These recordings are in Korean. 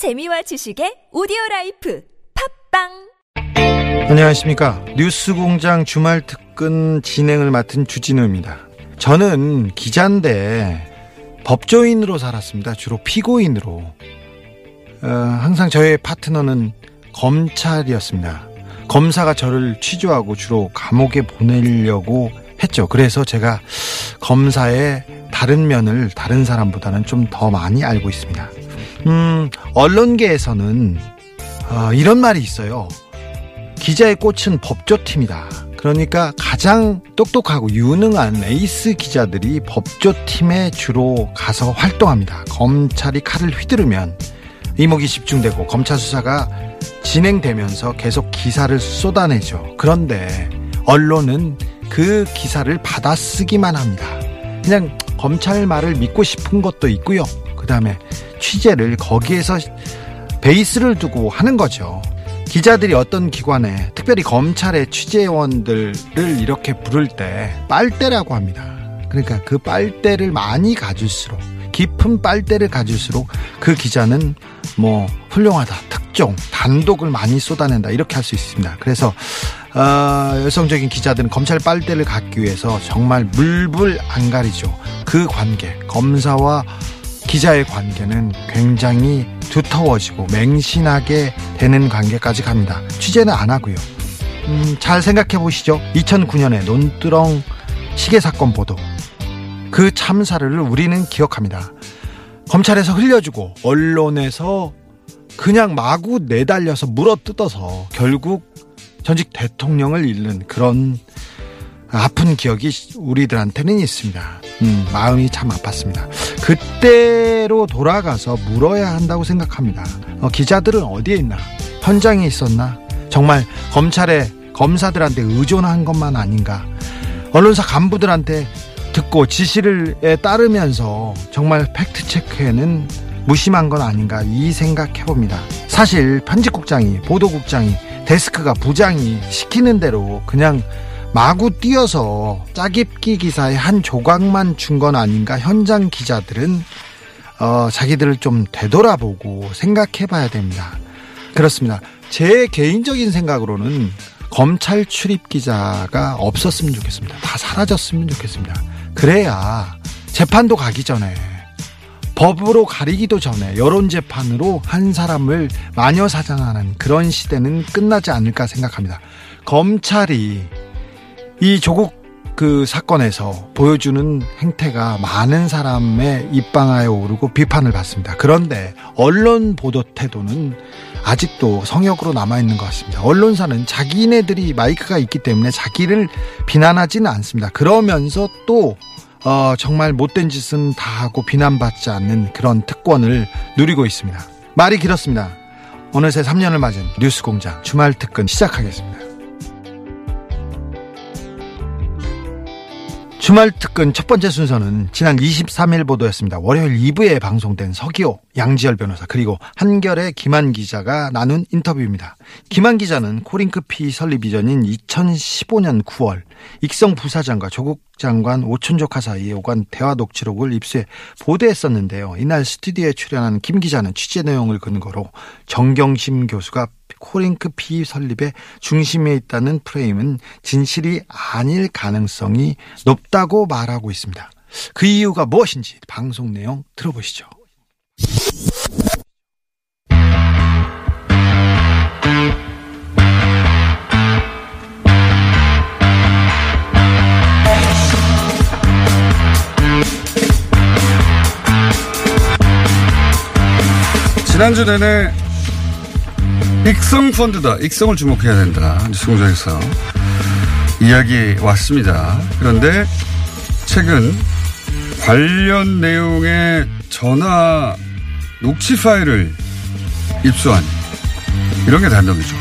재미와 지식의 오디오 라이프 팟빵 안녕하십니까. 뉴스 공장 주말 특근 진행을 맡은 주진우입니다. 저는 기자인데 법조인으로 살았습니다. 주로 피고인으로. 어, 항상 저의 파트너는 검찰이었습니다. 검사가 저를 취조하고 주로 감옥에 보내려고 했죠. 그래서 제가 검사의 다른 면을 다른 사람보다는 좀 더 많이 알고 있습니다. 음, 언론계에서는 어, 이런 말이 있어요. 기자의 꽃은 법조팀이다. 그러니까 가장 똑똑하고 유능한 에이스 기자들이 법조팀에 주로 가서 활동합니다. 검찰이 칼을 휘두르면 이목이 집중되고 검찰 수사가 진행되면서 계속 기사를 쏟아내죠. 그런데 언론은 그 기사를 받아쓰기만 합니다. 그냥 검찰 말을 믿고 싶은 것도 있고요. 그 다음에 취재를 거기에서 베이스를 두고 하는 거죠. 기자들이 어떤 기관에 특별히 검찰의 취재원들을 이렇게 부를 때 빨대라고 합니다. 그러니까 그 빨대를 많이 가질수록 깊은 빨대를 가질수록 그 기자는 뭐 훌륭하다, 특종, 단독을 많이 쏟아낸다 이렇게 할 수 있습니다. 그래서 어, 여성적인 기자들은 검찰 빨대를 갖기 위해서 정말 물불 안 가리죠. 그 관계, 검사와 기자의 관계는 굉장히 두터워지고 맹신하게 되는 관계까지 갑니다. 취재는 안 하고요. 음, 잘 생각해 보시죠. 2009년에 논두렁 시계 사건 보도. 그 참사를 우리는 기억합니다. 검찰에서 흘려주고 언론에서 그냥 마구 내달려서 물어 뜯어서 결국 전직 대통령을 잃는 그런 아픈 기억이 우리들한테는 있습니다. 음, 마음이 참 아팠습니다. 그때로 돌아가서 물어야 한다고 생각합니다. 어, 기자들은 어디에 있나? 현장에 있었나? 정말 검찰에 검사들한테 의존한 것만 아닌가? 언론사 간부들한테 듣고 지시를 따르면서 정말 팩트 체크에는 무심한 건 아닌가 이 생각해 봅니다. 사실 편집국장이 보도국장이 데스크가 부장이 시키는 대로 그냥 마구 뛰어서 짜깁기 기사의 한 조각만 준 건 아닌가 현장 기자들은 어, 자기들을 좀 되돌아보고 생각해 봐야 됩니다. 그렇습니다. 제 개인적인 생각으로는 검찰 출입 기자가 없었으면 좋겠습니다. 다 사라졌으면 좋겠습니다. 그래야 재판도 가기 전에 법으로 가리기도 전에 여론 재판으로 한 사람을 마녀 사장하는 그런 시대는 끝나지 않을까 생각합니다. 검찰이 이 조국 그 사건에서 보여주는 행태가 많은 사람의 입방아에 오르고 비판을 받습니다. 그런데 언론 보도 태도는 아직도 성역으로 남아있는 것 같습니다. 언론사는 자기네들이 마이크가 있기 때문에 자기를 비난하지는 않습니다. 그러면서 또 어, 정말 못된 짓은 다 하고 비난받지 않는 그런 특권을 누리고 있습니다. 말이 길었습니다. 어느새 3년을 맞은 뉴스공장 주말 특근 시작하겠습니다. 주말 특근 첫 번째 순서는 지난 23일 보도였습니다. 월요일 2부에 방송된 서기호, 양지열 변호사 그리고 한결의 김한 기자가 나눈 인터뷰입니다. 김완 기자는 코링크 PE 설립 이전인 2015년 9월 익성 부사장과 조국 장관 오촌 조카 사이에 오간 대화 녹취록을 입수해 보도했었는데요. 이날 스튜디오에 출연한 김 기자는 취재 내용을 근거로 정경심 교수가 코링크 PE 설립의 중심에 있다는 프레임은 진실이 아닐 가능성이 높다고 말하고 있습니다. 그 이유가 무엇인지 방송 내용 들어보시죠. 지난주 내내 익성 펀드다. 익성을 주목해야 된다. 뉴스공장에서 이야기 왔습니다. 그런데 최근 관련 내용의 전화 녹취 파일을 입수한 이런 게 단독이죠.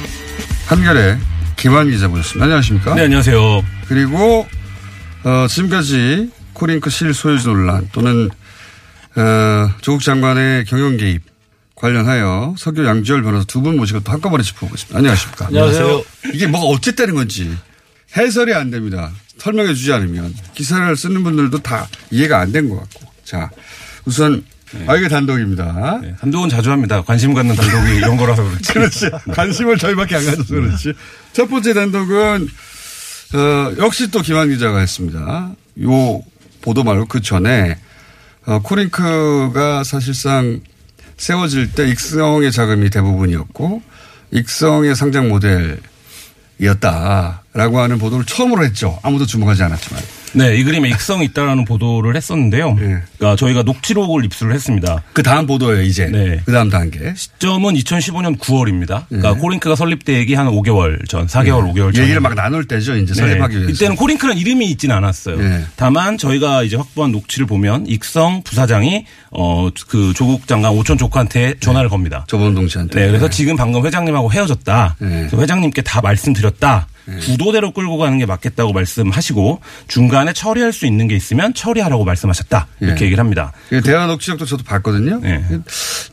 한결에 김한 기자 모셨습니다. 안녕하십니까? 네, 안녕하세요. 그리고 어, 지금까지 코링크 실 소유주 논란 또는 어, 조국 장관의 경영 개입 관련하여 석유 양지열 변호사 두 분 모시고 또 한꺼번에 짚어보겠습니다. 안녕하십니까? 안녕하세요. 이게 뭐가 어쨌다는 건지 해설이 안 됩니다. 설명해 주지 않으면 기사를 쓰는 분들도 다 이해가 안 된 것 같고. 자, 우선 아, 이게 단독입니다. 네, 단독은 자주 합니다. 관심 갖는 단독이 이런 거라서 그렇지. 그렇지. 관심을 저희밖에 안 가져서 그렇지. 첫 번째 단독은, 어, 역시 또 김한 기자가 했습니다. 요 보도 말고 그 전에, 어, 코링크가 사실상 세워질 때 익성의 자금이 대부분이었고, 익성의 상장 모델이었다라고 하는 보도를 처음으로 했죠. 아무도 주목하지 않았지만. 네, 이 그림에 익성이 있다라는 보도를 했었는데요. 네. 그러니까 저희가 녹취록을 입수를 했습니다. 그 다음 보도예요, 이제. 네. 그 다음 단계. 시점은 2015년 9월입니다. 그러니까 코링크가 설립되기 한 5개월 전, 4개월, 5개월 전. 얘기를 막 나눌 때죠, 이제 설립하기 위해서. 네. 이때는 코링크란 이름이 있지는 않았어요. 네. 다만 저희가 이제 확보한 녹취를 보면 익성 부사장이 어 그 조국 장관 오촌 조카한테 전화를 겁니다. 조범동 씨한테. 네, 그래서 지금 방금 회장님하고 헤어졌다. 네. 회장님께 다 말씀드렸다. 구도대로 끌고 가는 게 맞겠다고 말씀하시고 중간에 처리할 수 있는 게 있으면 처리하라고 말씀하셨다. 이렇게 예. 얘기를 합니다. 그 대화 녹취록도 저도 봤거든요. 네.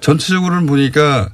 전체적으로는 보니까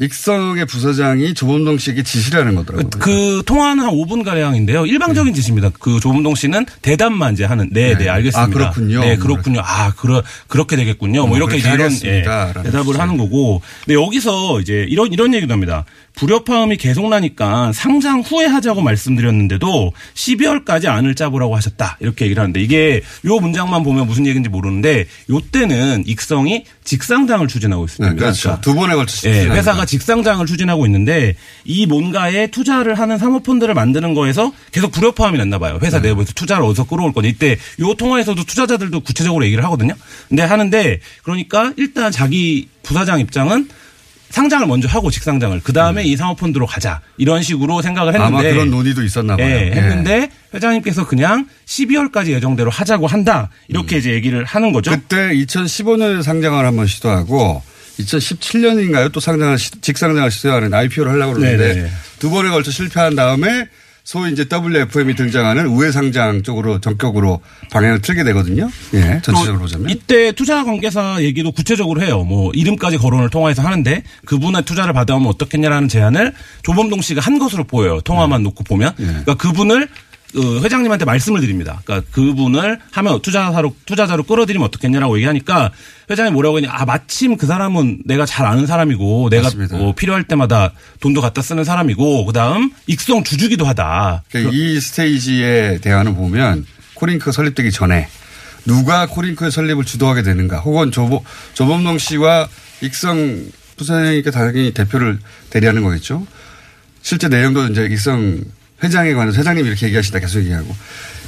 익성의 부사장이 조범동 씨에게 지시를 하는 거더라고요. 그 통화는 한 5분 가량인데요. 일방적인 지시입니다. 그 조문동 씨는 대답만 이제 하는 네, 네, 네. 알겠습니다. 아, 그렇군요. 네, 그렇군요. 아, 그러 그렇게 되겠군요. 뭐 어, 이렇게 이제 이런. 예, 대답을. 하는 거고. 근데 여기서 이제 이런 이런 얘기도 합니다. 불협화음이 계속 나니까 상장 후에 하자고 말씀드렸는데도 12월까지 안을 짜보라고 하셨다. 이렇게 얘기를 하는데 이게 요 문장만 보면 무슨 얘기인지 모르는데 요 때는 익성이 직상장을 추진하고 있습니다. 네, 그렇죠. 그러니까 두 번에 걸쳐 예, 추진하는 회사가. 직상장을 추진하고 있는데 이 뭔가에 투자를 하는 사모펀드를 만드는 거에서 계속 불협화음이 났나 봐요. 회사 네. 내부에서 투자를 어디서 끌어올 거냐. 이때 요 통화에서도 투자자들도 구체적으로 얘기를 하거든요. 근데 하는데 그러니까 일단 자기 부사장 입장은 상장을 먼저 하고 직상장을 그 다음에 이 사모펀드로 가자 이런 식으로 생각을 했는데 음. 아마 그런 논의도 있었나 봐요. 예, 예. 했는데 회장님께서 그냥 12월까지 예정대로 하자고 한다 이렇게 이제 얘기를 하는 거죠. 음. 그때 2015년에 상장을 한번 시도하고 2017년인가요? 또 상장을 시- 직상장을 시도하는 IPO를 하려고 그러는데 네네. 두 번에 걸쳐 실패한 다음에 소위 이제 WFM이 등장하는 우회 상장 쪽으로 전격으로 방향을 틀게 되거든요. 예, 전체적으로 또 보자면. 이때 투자 관계사 얘기도 구체적으로 해요. 뭐 이름까지 거론을 통화해서 하는데 그분의 투자를 받아오면 어떻겠냐라는 제안을 조범동 씨가 한 것으로 보여요. 통화만 네. 놓고 보면. 그러니까 그분을 어, 회장님한테 말씀을 드립니다. 그러니까 그분을 하면 투자자로 투자자로 끌어들이면 어떻겠냐라고 얘기하니까 회장이 뭐라고 했냐? 아 마침 그 사람은 내가 잘 아는 사람이고 내가. 어, 필요할 때마다 돈도 갖다 쓰는 사람이고 그다음 익성 주주기도 하다. 그러니까 이 스테이지의 대화는 보면 코링크 설립되기 전에 누가 코링크의 설립을 주도하게 되는가 혹은 조보, 조범동 씨와 익성 부사장이니까 당연히 대표를 대리하는 거겠죠. 실제 내용도 이제 익성 회장에 관해서 회장님 이렇게 얘기하시다 계속 얘기하고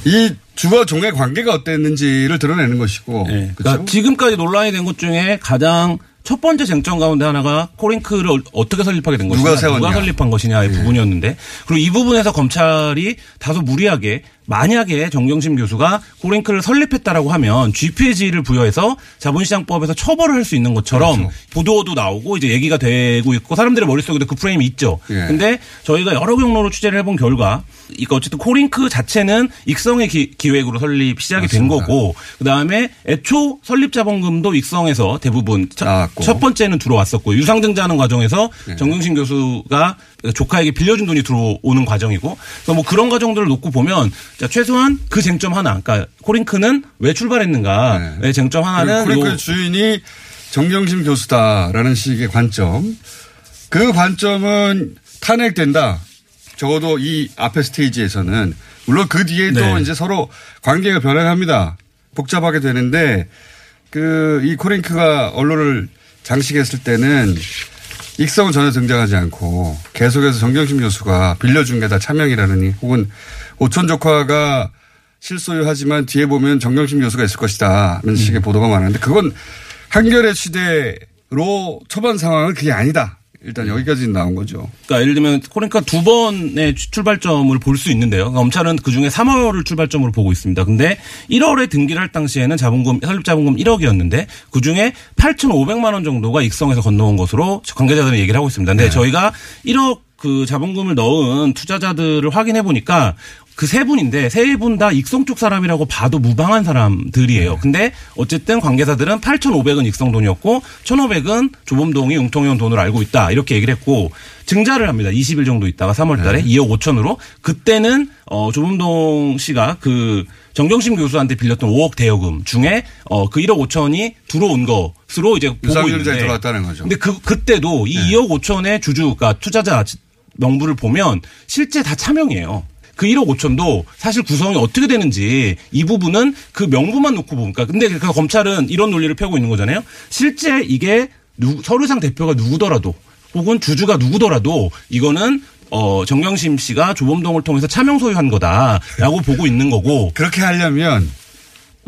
이 주거 종의 관계가 어땠는지를 드러내는 것이고 네. 그러니까 지금까지 논란이 된 것 중에 가장 첫 번째 쟁점 가운데 하나가 코링크를 어떻게 설립하게 된 것이냐, 누가 세웠냐. 설립한 것이냐의 부분이었는데 그리고 이 부분에서 검찰이 다소 무리하게 만약에 정경심 교수가 코링크를 설립했다라고 하면 GP 지위를 부여해서 자본시장법에서 처벌을 할 수 있는 것처럼 그렇죠. 보도도 나오고 이제 얘기가 되고 있고 사람들의 머릿속에도 그 프레임이 있죠. 예. 근데 저희가 여러 경로로 취재를 해본 결과 이거 어쨌든 코링크 자체는 익성의 기, 기획으로 설립 시작이 된 맞습니다. 거고 그다음에 애초 설립 자본금도 익성에서 대부분 첫. 첫 번째는 들어왔었고 유상 증자하는 과정에서 네. 정경심 교수가 조카에게 빌려준 돈이 들어오는 과정이고 그래서 뭐 그런 과정들을 놓고 보면 자, 최소한 그 쟁점 하나 그러니까 코링크는 왜 출발했는가 네. 의 쟁점 하나는 코링크 요- 주인이 정경심 교수다라는 식의 관점. 그 관점은 탄핵된다. 적어도 이 앞에 스테이지에서는 물론 그 뒤에도 네. 이제 서로 관계가 변해갑니다. 복잡하게 되는데 그 이 코링크가 언론을 장식했을 때는 익성은 전혀 등장하지 않고 계속해서 정경심 교수가 빌려준 게 다 차명이라느니 혹은 오촌 조카가 실소유하지만 뒤에 보면 정경심 교수가 있을 것이다. 음. 라는 식의 보도가 많았는데 그건 한결의 시대로 초반 상황은 그게 아니다. 일단 여기까지 나온 거죠. 그러니까 예를 들면 코링크가 두 번의 추- 출발점을 볼 수 있는데요. 그러니까 검찰은 그 중에 3월을 출발점으로 보고 있습니다. 근데 1월에 등기를 할 당시에는 자본금 설립 자본금 1억이었는데 그 중에 8,500만 원 정도가 익성에서 건너온 것으로 관계자들은 얘기를 하고 있습니다. 근데 저희가 1억 그 자본금을 넣은 투자자들을 확인해 보니까 그 세 분인데 세 분 다 익성 쪽 사람이라고 봐도 무방한 사람들이에요. 근데 어쨌든 관계자들은 8,500은 익성 돈이었고 1,500은 조범동이 융통형 돈으로 알고 있다 이렇게 얘기를 했고 증자를 합니다. 20일 정도 있다가 3월달에 2억 5천으로 그때는 어 조범동 씨가 그 정경심 교수한테 빌렸던 5억 대여금 중에 어 그 1억 5천이 들어온 것으로 이제 보고 있는데 들어왔다는 거죠. 근데 그 그때도 이 2억 5천의 주주가 투자자 명부를 보면 실제 다 차명이에요. 그 1억 5천도 사실 구성이 어떻게 되는지 이 부분은 그 명부만 놓고 보니까 근데 그 검찰은 이런 논리를 펴고 있는 거잖아요. 실제 이게 누, 서류상 대표가 누구더라도 혹은 주주가 누구더라도 이거는 어 정경심 씨가 조범동을 통해서 차명 소유한 거다라고 보고 있는 거고 그렇게 하려면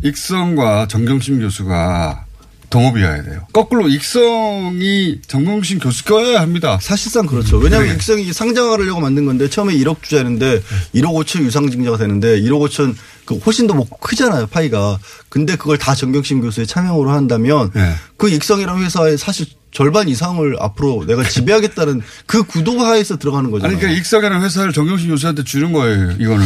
익성과 정경심 교수가 동업이어야 돼요. 거꾸로 익성이 정경심 교수 껴야 합니다. 사실상 그렇죠. 왜냐하면 네. 익성이 상장하려고 만든 건데 처음에 1억 투자했는데 1억 5천 유상증자가 되는데 1억 5천 그 훨씬 더 뭐 크잖아요 파이가. 근데 그걸 다 정경심 교수의 차명으로 한다면 네. 그 익성이라는 회사의 사실 절반 이상을 앞으로 내가 지배하겠다는 그 구도 하에서 들어가는 거잖아요. 아니, 그러니까 익성이라는 회사를 정경심 교수한테 주는 거예요. 이거는.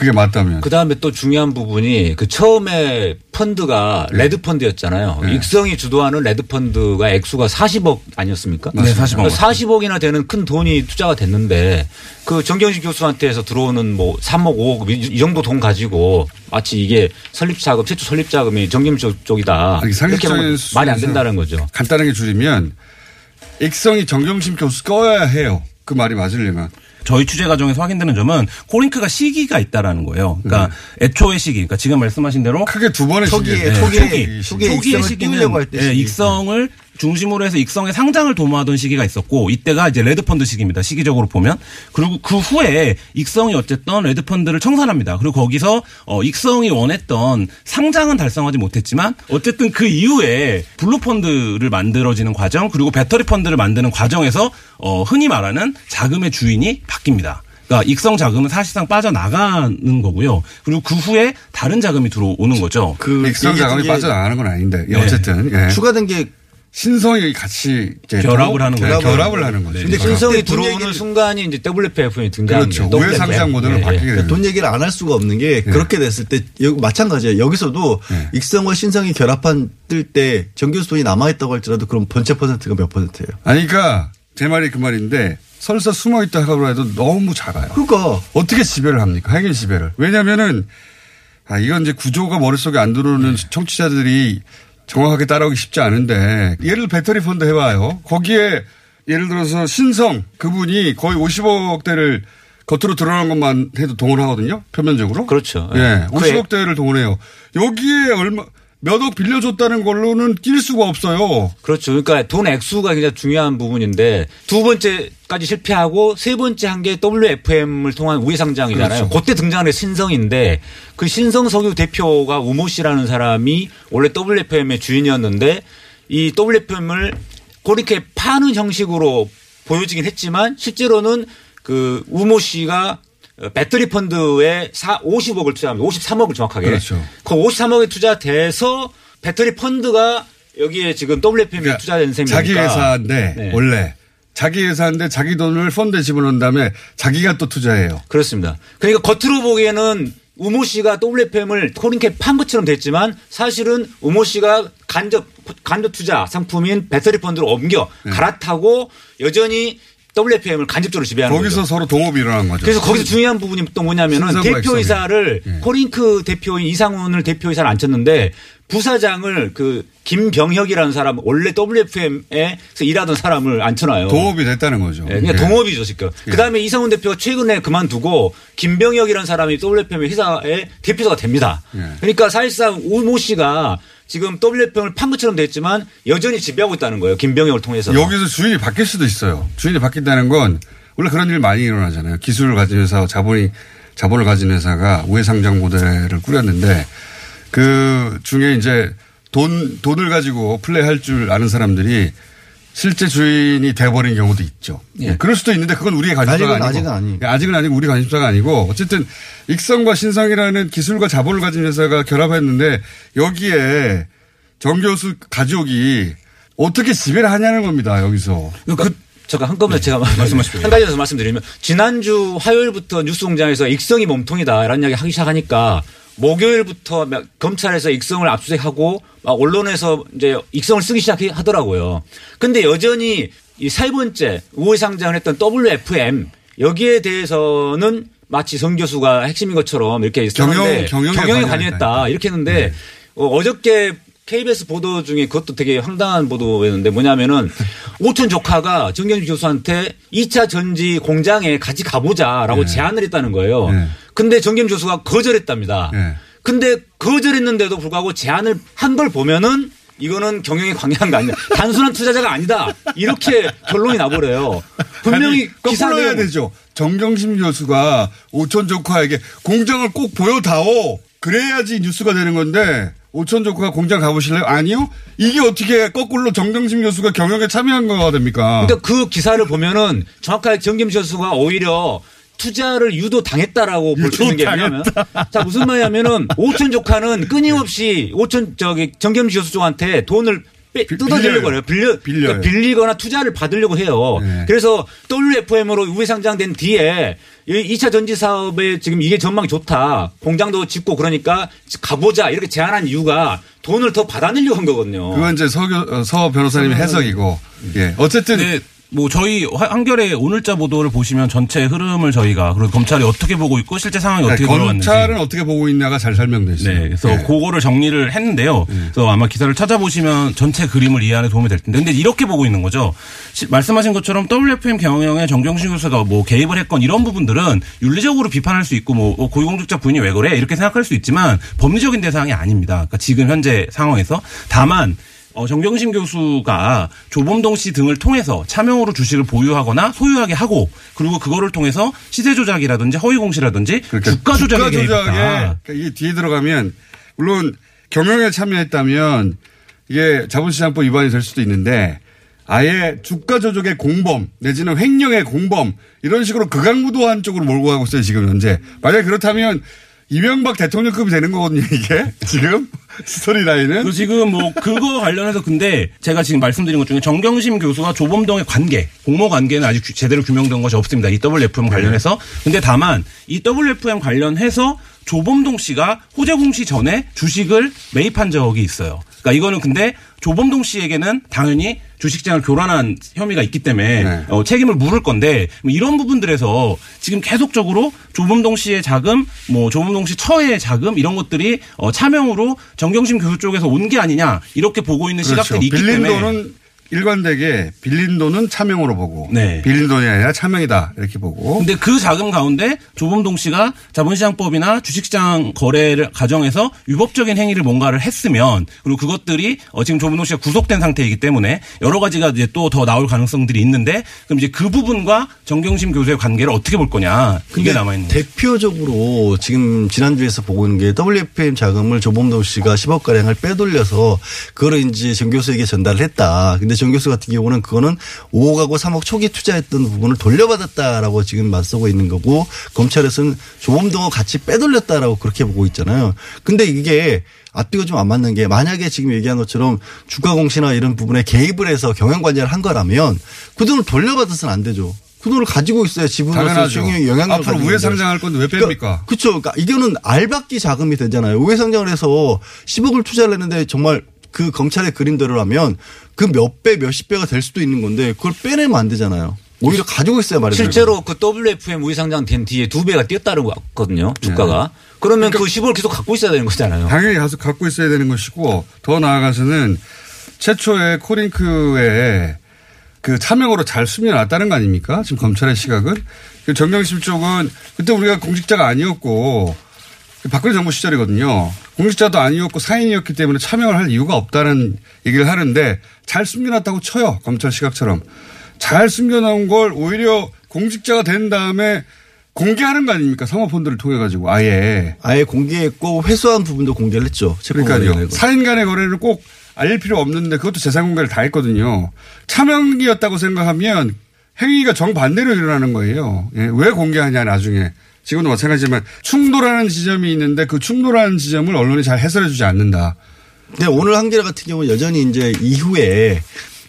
그게 맞다면. 그 다음에 또 중요한 부분이 그 처음에 펀드가 레드 펀드였잖아요. 네. 익성이 주도하는 레드 펀드가 액수가 40억 아니었습니까? 네, 40억. 40억이나 되는 큰 돈이 투자가 됐는데 그 정경심 교수한테서 들어오는 뭐 3억, 5억 이- 이 정도 돈 가지고 마치 이게 설립 자금, 최초 설립 자금이 정경심 쪽이다. 아니, 이렇게 말이 안 된다는 거죠. 간단하게 줄이면 익성이 정경심 교수 꺼여야 해요. 그 말이 맞으려면. 저희 취재 과정에서 확인되는 점은 코링크가 시기가 있다라는 거예요. 그러니까 애초의 시기, 그러니까 지금 말씀하신 대로 크게 두 번의 초기에 시기에 초기에 초기 초기에 초기의 익성을 시기는 예, 시기. 익성을 중심으로 해서 익성의 상장을 도모하던 시기가 있었고 이때가 이제 레드펀드 시기입니다. 시기적으로 보면 그리고 그 후에 익성이 어쨌든 레드펀드를 청산합니다. 그리고 거기서 어, 익성이 원했던 상장은 달성하지 못했지만 어쨌든 그 이후에 블루펀드를 만들어지는 과정 그리고 배터리 펀드를 만드는 과정에서 어, 흔히 말하는 자금의 주인이 바뀝니다. 그러니까 익성 자금은 사실상 빠져나가는 거고요. 그리고 그 후에 다른 자금이 들어오는 거죠. 그 익성 자금이 게 빠져나가는 건 아닌데 예, 네. 어쨌든 예. 추가된 게 신성이 같이 이제 결합을 더- 하는 네, 거죠. 결합을 하는 거죠. 근데 그러니까. 신성이 들어오는 순간이 이제 WPF이 등장한 그렇죠. 거예요. 우회 상장 모델로 예, 예. 바뀌게 되는 돈 얘기를 안 할 수가 없는 게 네. 그렇게 됐을 때 마찬가지예요. 여기서도 네. 익성과 신성이 결합한 뜰때 정교수 돈이 남아있다고 할지라도 그럼 전체 퍼센트가 몇 퍼센트예요? 아니 그러니까 제 말이 그 말인데 설사 숨어 있다 하고 해도 너무 작아요. 그러니까 어떻게 지배를 합니까? 핵인 지배를. 왜냐면은 아 이건 이제 구조가 머릿속에 안 들어오는 청취자들이 정확하게 따라오기 쉽지 않은데 예를 들어 배터리 펀드 해봐요. 거기에 예를 들어서 신성 그분이 거의 50억대를 겉으로 드러난 것만 해도 동원하거든요. 표면적으로. 그렇죠. 예. 그 50억대를 동원해요. 여기에 얼마 몇 억 빌려줬다는 걸로는 낄 수가 없어요. 그렇죠. 그러니까 돈 액수가 굉장히 중요한 부분인데 두 번째까지 실패하고 세 번째 한 게 WFM을 통한 우회 상장이잖아요. 그렇죠. 그때 등장한 게 신성인데 그 신성 석유 대표가 우모 씨라는 사람이 원래 WFM의 주인이었는데 이 WFM을 그렇게 파는 형식으로 보여지긴 했지만 실제로는 그 우모 씨가 배터리 펀드에 50억을 투자합니다. 53억을 정확하게. 그렇죠. 그 53억에 투자돼서 배터리 펀드가 여기에 지금 WFM에 투자된 셈이니까. 그러니까 자기 회사인데 네. 원래 자기 회사인데 자기 돈을 펀드에 집어넣은 다음에 자기가 또 투자해요. 그렇습니다. 그러니까 겉으로 보기에는 우모 씨가 WFM을 코링캡 판 것처럼 됐지만 사실은 우모 씨가 간접 간접 투자 상품인 배터리 펀드로 옮겨 갈아타고 여전히 WFM을 간접적으로 지배하는 네. 거기서 거죠. 서로 동업이 일어난 거죠. 그래서 거기서 중요한 부분이 또 뭐냐면은 대표이사를 엑성이. 예. 코링크 대표인 이상훈을 대표이사를 앉혔는데 부사장을 그 김병혁이라는 사람 원래 WFM에서 일하던 사람을 앉혀놔요. 동업이 됐다는 거죠. 예, 그냥 예. 동업이죠, 지금. 그 다음에 이상훈 대표가 최근에 그만두고 김병혁이라는 사람이 WFM 회사의 대표자가 됩니다. 예. 그러니까 사실상 우모 씨가 지금 WFM을 판 것처럼 됐지만 여전히 지배하고 있다는 거예요. 김병혁을 통해서. 여기서 주인이 바뀔 수도 있어요. 주인이 바뀐다는 건 원래 그런 일 많이 일어나잖아요. 기술을 가진 회사와 자본이 자본을 가진 회사가 우회 상장 모델을 꾸렸는데 그 중에 이제 돈 돈을 가지고 플레이할 줄 아는 사람들이 실제 주인이 돼버린 경우도 있죠. 예. 그럴 수도 있는데 그건 우리의 관심사가 아직은- 아니고 아직은 아니에요. 예, 아직은 아니고 우리 관심사가 아니고 어쨌든 익성과 신성이라는 기술과 자본을 가진 회사가 결합했는데 여기에 정 교수 가족이 어떻게 지배를 하냐는 겁니다. 여기서. 그 잠깐 한꺼번에 제가 말씀하십시오. 한 가지 더 말씀드리면 지난주 화요일부터 뉴스공장에서 익성이 몸통이다라는 이야기 하기 시작하니까 목요일부터 막 검찰에서 익성을 압수수색하고 막 언론에서 이제 익성을 쓰기 시작하더라고요. 근데 여전히 이 세 번째 우회 상장을 했던 WFM 여기에 대해서는 마치 성 교수가 핵심인 것처럼 이렇게 경영- 경영에 경영에 관여했다. 관여했다 이렇게 했는데 어, 어저께 KBS 보도 중에 그것도 되게 황당한 보도였는데 뭐냐면은 오촌 조카가 정경주 교수한테 2차 전지 공장에 같이 가보자라고 제안을 했다는 거예요. 네. 근데 정경주 교수가 거절했답니다. 네. 근데 거절했는데도 불구하고 제안을 한 걸 보면은 이거는 경영에 관여한 거 아니냐. 단순한 투자자가 아니다. 이렇게 결론이 나버려요. 분명히 아니, 거꾸로 기사 해야 되죠. 정경심 교수가 오천 조카에게 공장을 꼭 보여다오. 그래야지 뉴스가 되는 건데 오천 조카가 공장 가보실래요? 아니요. 이게 어떻게 거꾸로 정경심 교수가 경영에 참여한 거가 됩니까? 그러니까 그 기사를 보면은 정확하게 정김 교수가 오히려 투자를 유도 당했다라고 볼 수 있는 게 뭐냐면 자 무슨 말이냐면은 오천 조카는 끊임없이 오천 저기 정겸 교수 쪽한테 돈을 뜯어내려고 빌려요. 해요. 빌려 빌려요. 그러니까 빌리거나 투자를 받으려고 해요. 네. 그래서 WFM으로 우회 상장된 뒤에 이 2차 전지 사업에 지금 이게 전망이 좋다. 공장도 짓고 그러니까 가보자 이렇게 제안한 이유가 돈을 더 받아내려고 한 거거든요. 그건 이제 서, 교- 어, 서 변호사님의 해석이고. 예. 어쨌든 근데 뭐 저희 화- 한겨레 오늘자 보도를 보시면 전체 흐름을 저희가 그리고 검찰이 어떻게 보고 있고 실제 상황이 어떻게 네, 검찰은 어떻게 보고 있냐가 잘 설명돼 있어요. 네, 그래서 예. 그거를 정리를 했는데요. 그래서 아마 기사를 찾아보시면 전체 그림을 이해하는 데 도움이 될 텐데, 근데 이렇게 보고 있는 거죠. 시- 말씀하신 것처럼 WFM 경영에 정경심 교수가 뭐 개입을 했건 이런 부분들은 윤리적으로 비판할 수 있고 뭐 어, 고위공직자 부인이 왜 그래 이렇게 생각할 수 있지만 법리적인 대상이 아닙니다. 그러니까 지금 현재 상황에서 다만. 어, 정경심 교수가 조범동 씨 등을 통해서 차명으로 주식을 보유하거나 소유하게 하고 그리고 그거를 통해서 시세 조작이라든지 허위 공시라든지 그러니까 주가 조작에 개입했다. 그러니까 이게 뒤에 들어가면 물론 경영에 참여했다면 이게 자본시장법 위반이 될 수도 있는데 아예 주가 조작의 공범 내지는 횡령의 공범 이런 식으로 극악무도한 쪽으로 몰고 가고 있어요 지금 현재. 만약 그렇다면 이명박 대통령급이 되는 거거든요 이게? 지금 스토리 라인은 그 지금 뭐 그거 관련해서 근데 제가 지금 말씀드린 것 중에 정경심 교수와 조범동의 관계, 공모 관계는 아직 규- 제대로 규명된 것이 없습니다. 이 WFM 관련해서. 근데 다만 이 WFM 관련해서 조범동 씨가 호재 공 시 전에 주식을 매입한 적이 있어요. 그러니까 이거는 근데 조범동 씨에게는 당연히 주식장을 교란한 혐의가 있기 때문에 네. 어, 책임을 물을 건데 뭐 이런 부분들에서 지금 계속적으로 조범동 씨의 자금, 뭐 조범동 씨 처의 자금 이런 것들이 어, 차명으로 정경심 교수 쪽에서 온 게 아니냐 이렇게 보고 있는 그렇죠. 시각들이 있기 빌린 때문에 돈은 일관되게 빌린 돈은 차명으로 보고 네. 빌린 돈이 아니라 차명이다 이렇게 보고 근데 그 자금 가운데 조범동 씨가 자본시장법이나 주식시장 거래를 가정해서 위법적인 행위를 뭔가를 했으면 그리고 그것들이 어 지금 조범동 씨가 구속된 상태이기 때문에 여러 가지가 이제 또 더 나올 가능성들이 있는데 그럼 이제 그 부분과 정경심 교수의 관계를 어떻게 볼 거냐 이게 근데 남아 있는. 대표적으로 지금 지난주에서 보고 있는 게 WFM 자금을 조범동 씨가 10억 가량을 빼돌려서 그거를 이제 정 교수에게 전달을 했다. 근데 정 교수 같은 경우는 그거는 5억하고 3억 초기 투자했던 부분을 돌려받았다라고 지금 맞서고 있는 거고 검찰에서는 조범동을 같이 빼돌렸다라고 그렇게 보고 있잖아요. 근데 이게 앞뒤가 좀 안 맞는 게 만약에 지금 얘기한 것처럼 주가 공시나 이런 부분에 개입을 해서 경영 관여를 한 거라면 그 돈을 돌려받아서는 안 되죠. 그 돈을 가지고 있어야 지분으로서 영향력을 앞으로 우회. 상장할 건데 왜 뺍니까? 그렇죠. 그러니까 이거는 알박기 자금이 되잖아요. 우회 상장을 해서 10억을 투자를 했는데 정말 그 검찰의 그림대로라면 그 몇 배, 몇십 배가 될 수도 있는 건데 그걸 빼내면 안 되잖아요. 오히려 가지고 있어야 말이죠. 실제로 그 WFM 우회상장 된 뒤에 두 배가 뛰었다는 거거든요. 주가가. 그러면 그 10을 계속 갖고 있어야 되는 거잖아요. 당연히 가서 갖고 있어야 되는 것이고 더 나아가서는 최초에 코링크에 그 차명으로 잘 숨겨놨다는 거 아닙니까? 지금 검찰의 시각은. 그 정경심 쪽은 그때 우리가 공직자가 아니었고 박근혜 정부 시절이거든요. 공직자도 아니었고 사인이었기 때문에 차명을 할 이유가 없다는 얘기를 하는데 잘 숨겨놨다고 쳐요. 검찰 시각처럼. 잘 숨겨놓은 걸 오히려 공직자가 된 다음에 공개하는 거 아닙니까? 사모펀드를 통해 가지고 아예. 아예 공개했고 회수한 부분도 공개를 했죠. 그러니까요. 사인 간의 거래를 꼭 알릴 필요 없는데 그것도 재산 공개를 다 했거든요. 차명이었다고 생각하면 행위가 정반대로 일어나는 거예요. 예, 왜 공개하냐 나중에. 지금도 마찬가지지만 충돌하는 지점이 있는데 그 충돌하는 지점을 언론이 잘 해설해 주지 않는다. 근데 오늘 한겨레 같은 경우는 여전히 이제 이후에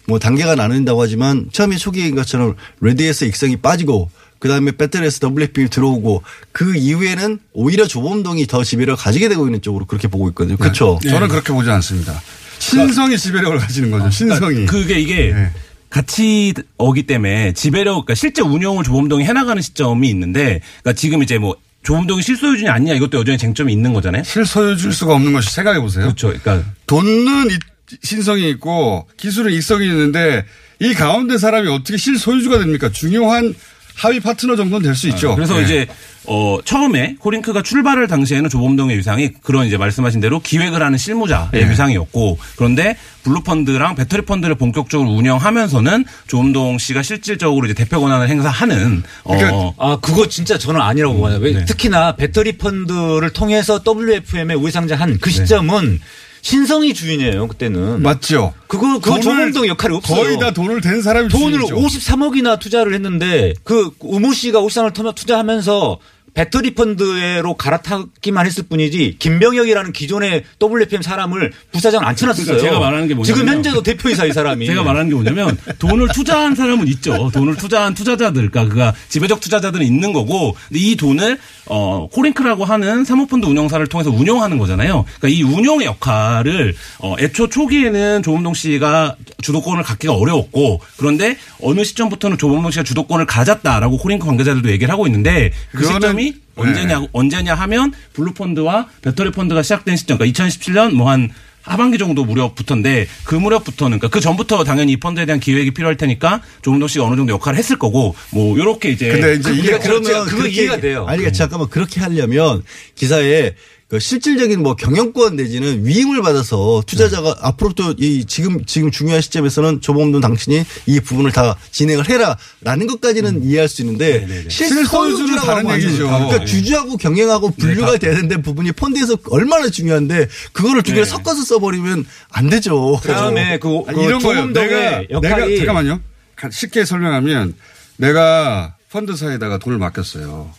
뭐 단계가 나눈다고 하지만 처음에 초기인 것처럼 레드에서 익성이 빠지고 그 다음에 배터리에서 WFP이 들어오고 그 이후에는 오히려 조범동이 더 지배력을 가지게 되고 있는 쪽으로 그렇게 보고 있거든요. 그렇죠. 저는 그렇게 보지 않습니다. 신성이 지배력을 가지는 거죠. 신성이. 그게 이게 네. 같이 오기 때문에 지배력, 그러니까 실제 운영을 조범동이 해나가는 시점이 있는데, 그러니까 지금 이제 뭐 조범동이 실소유주냐 아니냐 이것도 여전히 쟁점이 있는 거잖아요. 실소유줄 수가 없는 것이 생각해 보세요. 그렇죠. 그러니까 돈은 이- 신성이 있고 기술은 익성이 있는데 이 가운데 사람이 어떻게 실소유주가 됩니까? 중요한 하위 파트너 정도는 될 수 있죠. 그래서 예. 이제 어 처음에 코링크가 출발할 당시에는 조범동의 위상이 그런 이제 말씀하신 대로 기획을 하는 실무자의 예. 위상이었고 그런데 블루펀드랑 배터리 펀드를 본격적으로 운영하면서는 조범동 씨가 실질적으로 이제 대표 권한을 행사하는 어 그러니까 아, 그거 진짜 저는 아니라고 봐요. 왜 네. 특히나 배터리 펀드를 통해서 WFM에 우회상장한 그 시점은 신성이 주인이에요, 그때는. 맞죠. 그거, 그거 돈을 조범동 역할이 없어요. 거의 다 돈을 댄 사람이 돈을 주인이죠. 53억이나 투자를 했는데 그 우모 씨가 울산을 터며 투자하면서 배터리 펀드로 갈아타기만 했을 뿐이지 김병혁이라는 기존의 WFM 사람을 부사장 앉혀놨었어요. 그러니까 제가 말하는 게 뭐냐면 지금 현재도 대표이사 이 사람이. 제가 말하는 게 뭐냐면 돈을 투자한 사람은 있죠. 돈을 투자한 투자자들, 그러니까 그가 지배적 투자자들은 있는 거고, 근데 이 돈을 어 코링크라고 하는 사모펀드 운영사를 통해서 운영하는 거잖아요. 그러니까 이 운영의 역할을 어 애초 초기에는 조범동 씨가 주도권을 갖기가 어려웠고, 그런데 어느 시점부터는 조범동 씨가 주도권을 가졌다라고 코링크 관계자들도 얘기를 하고 있는데 그 시점이 네. 언제냐 언제냐 하면 블루펀드와 배터리 펀드가 시작된 시점, 그러니까 2017년 뭐 한 하반기 정도 무렵부터인데 그 무렵부터는 그러니까 그 전부터 당연히 이 펀드에 대한 기획이 필요할 테니까 조범동 씨가 어느 정도 역할을 했을 거고 뭐 요렇게 이제 근데 이제 이게 그러니까 그러면 그거 이해가 돼요. 아니, 그러니까 잠깐만 그렇게 하려면 기사에 그 실질적인 뭐 경영권 내지는 위임을 받아서 투자자가 앞으로 또이 지금 지금 중요한 시점에서는 조범돈 당신이 이 부분을 다 진행을 해라라는 것까지는 이해할 수 있는데 실소유주는 실소유주라고 다른 얘기죠. 그러니까 주주하고 경영하고 분류가 되는데 부분이 펀드에서 얼마나 중요한데 그거를 두 개를 섞어서 써버리면 안 되죠. 그다음에 그, 그 이런 거예요. 내가, 역할이 내가 잠깐만요. 가- 쉽게 설명하면 내가 펀드사에다가 돈을 맡겼어요.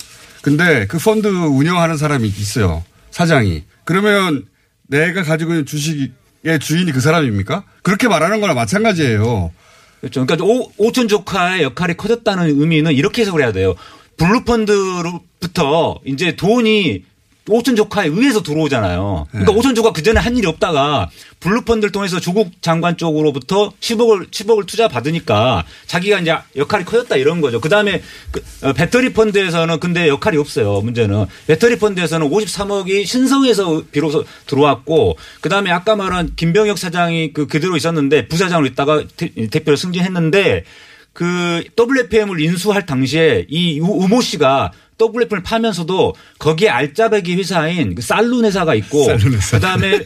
근데 그 펀드 운영하는 사람이 있어요. 사장이. 그러면 내가 가지고 있는 주식의 주인이 그 사람입니까? 그렇게 말하는 거랑 마찬가지예요. 그렇죠. 그러니까 오, 오천 조카의 역할이 커졌다는 의미는 이렇게 해석을 해야 돼요. 블루펀드로부터 이제 돈이 오천 조카에 의해서 들어오잖아요. 그러니까 네. 오천 조카 그 전에 한 일이 없다가 블루펀드를 통해서 조국 장관 쪽으로부터 10억을 10억을 투자 받으니까 자기가 이제 역할이 커졌다 이런 거죠. 그다음에 그 어, 배터리 펀드에서는 근데 역할이 없어요. 문제는 배터리 펀드에서는 53억이 신성에서 비로소 들어왔고 그다음에 아까 말한 김병혁 사장이 그 그대로 있었는데 부사장으로 있다가 대, 대표를 승진했는데 그 WFM을 인수할 당시에 이 우- 우모 씨가 WFM을 파면서도 거기에 알짜배기 회사인 그 쌀룬 회사가 있고 그다음에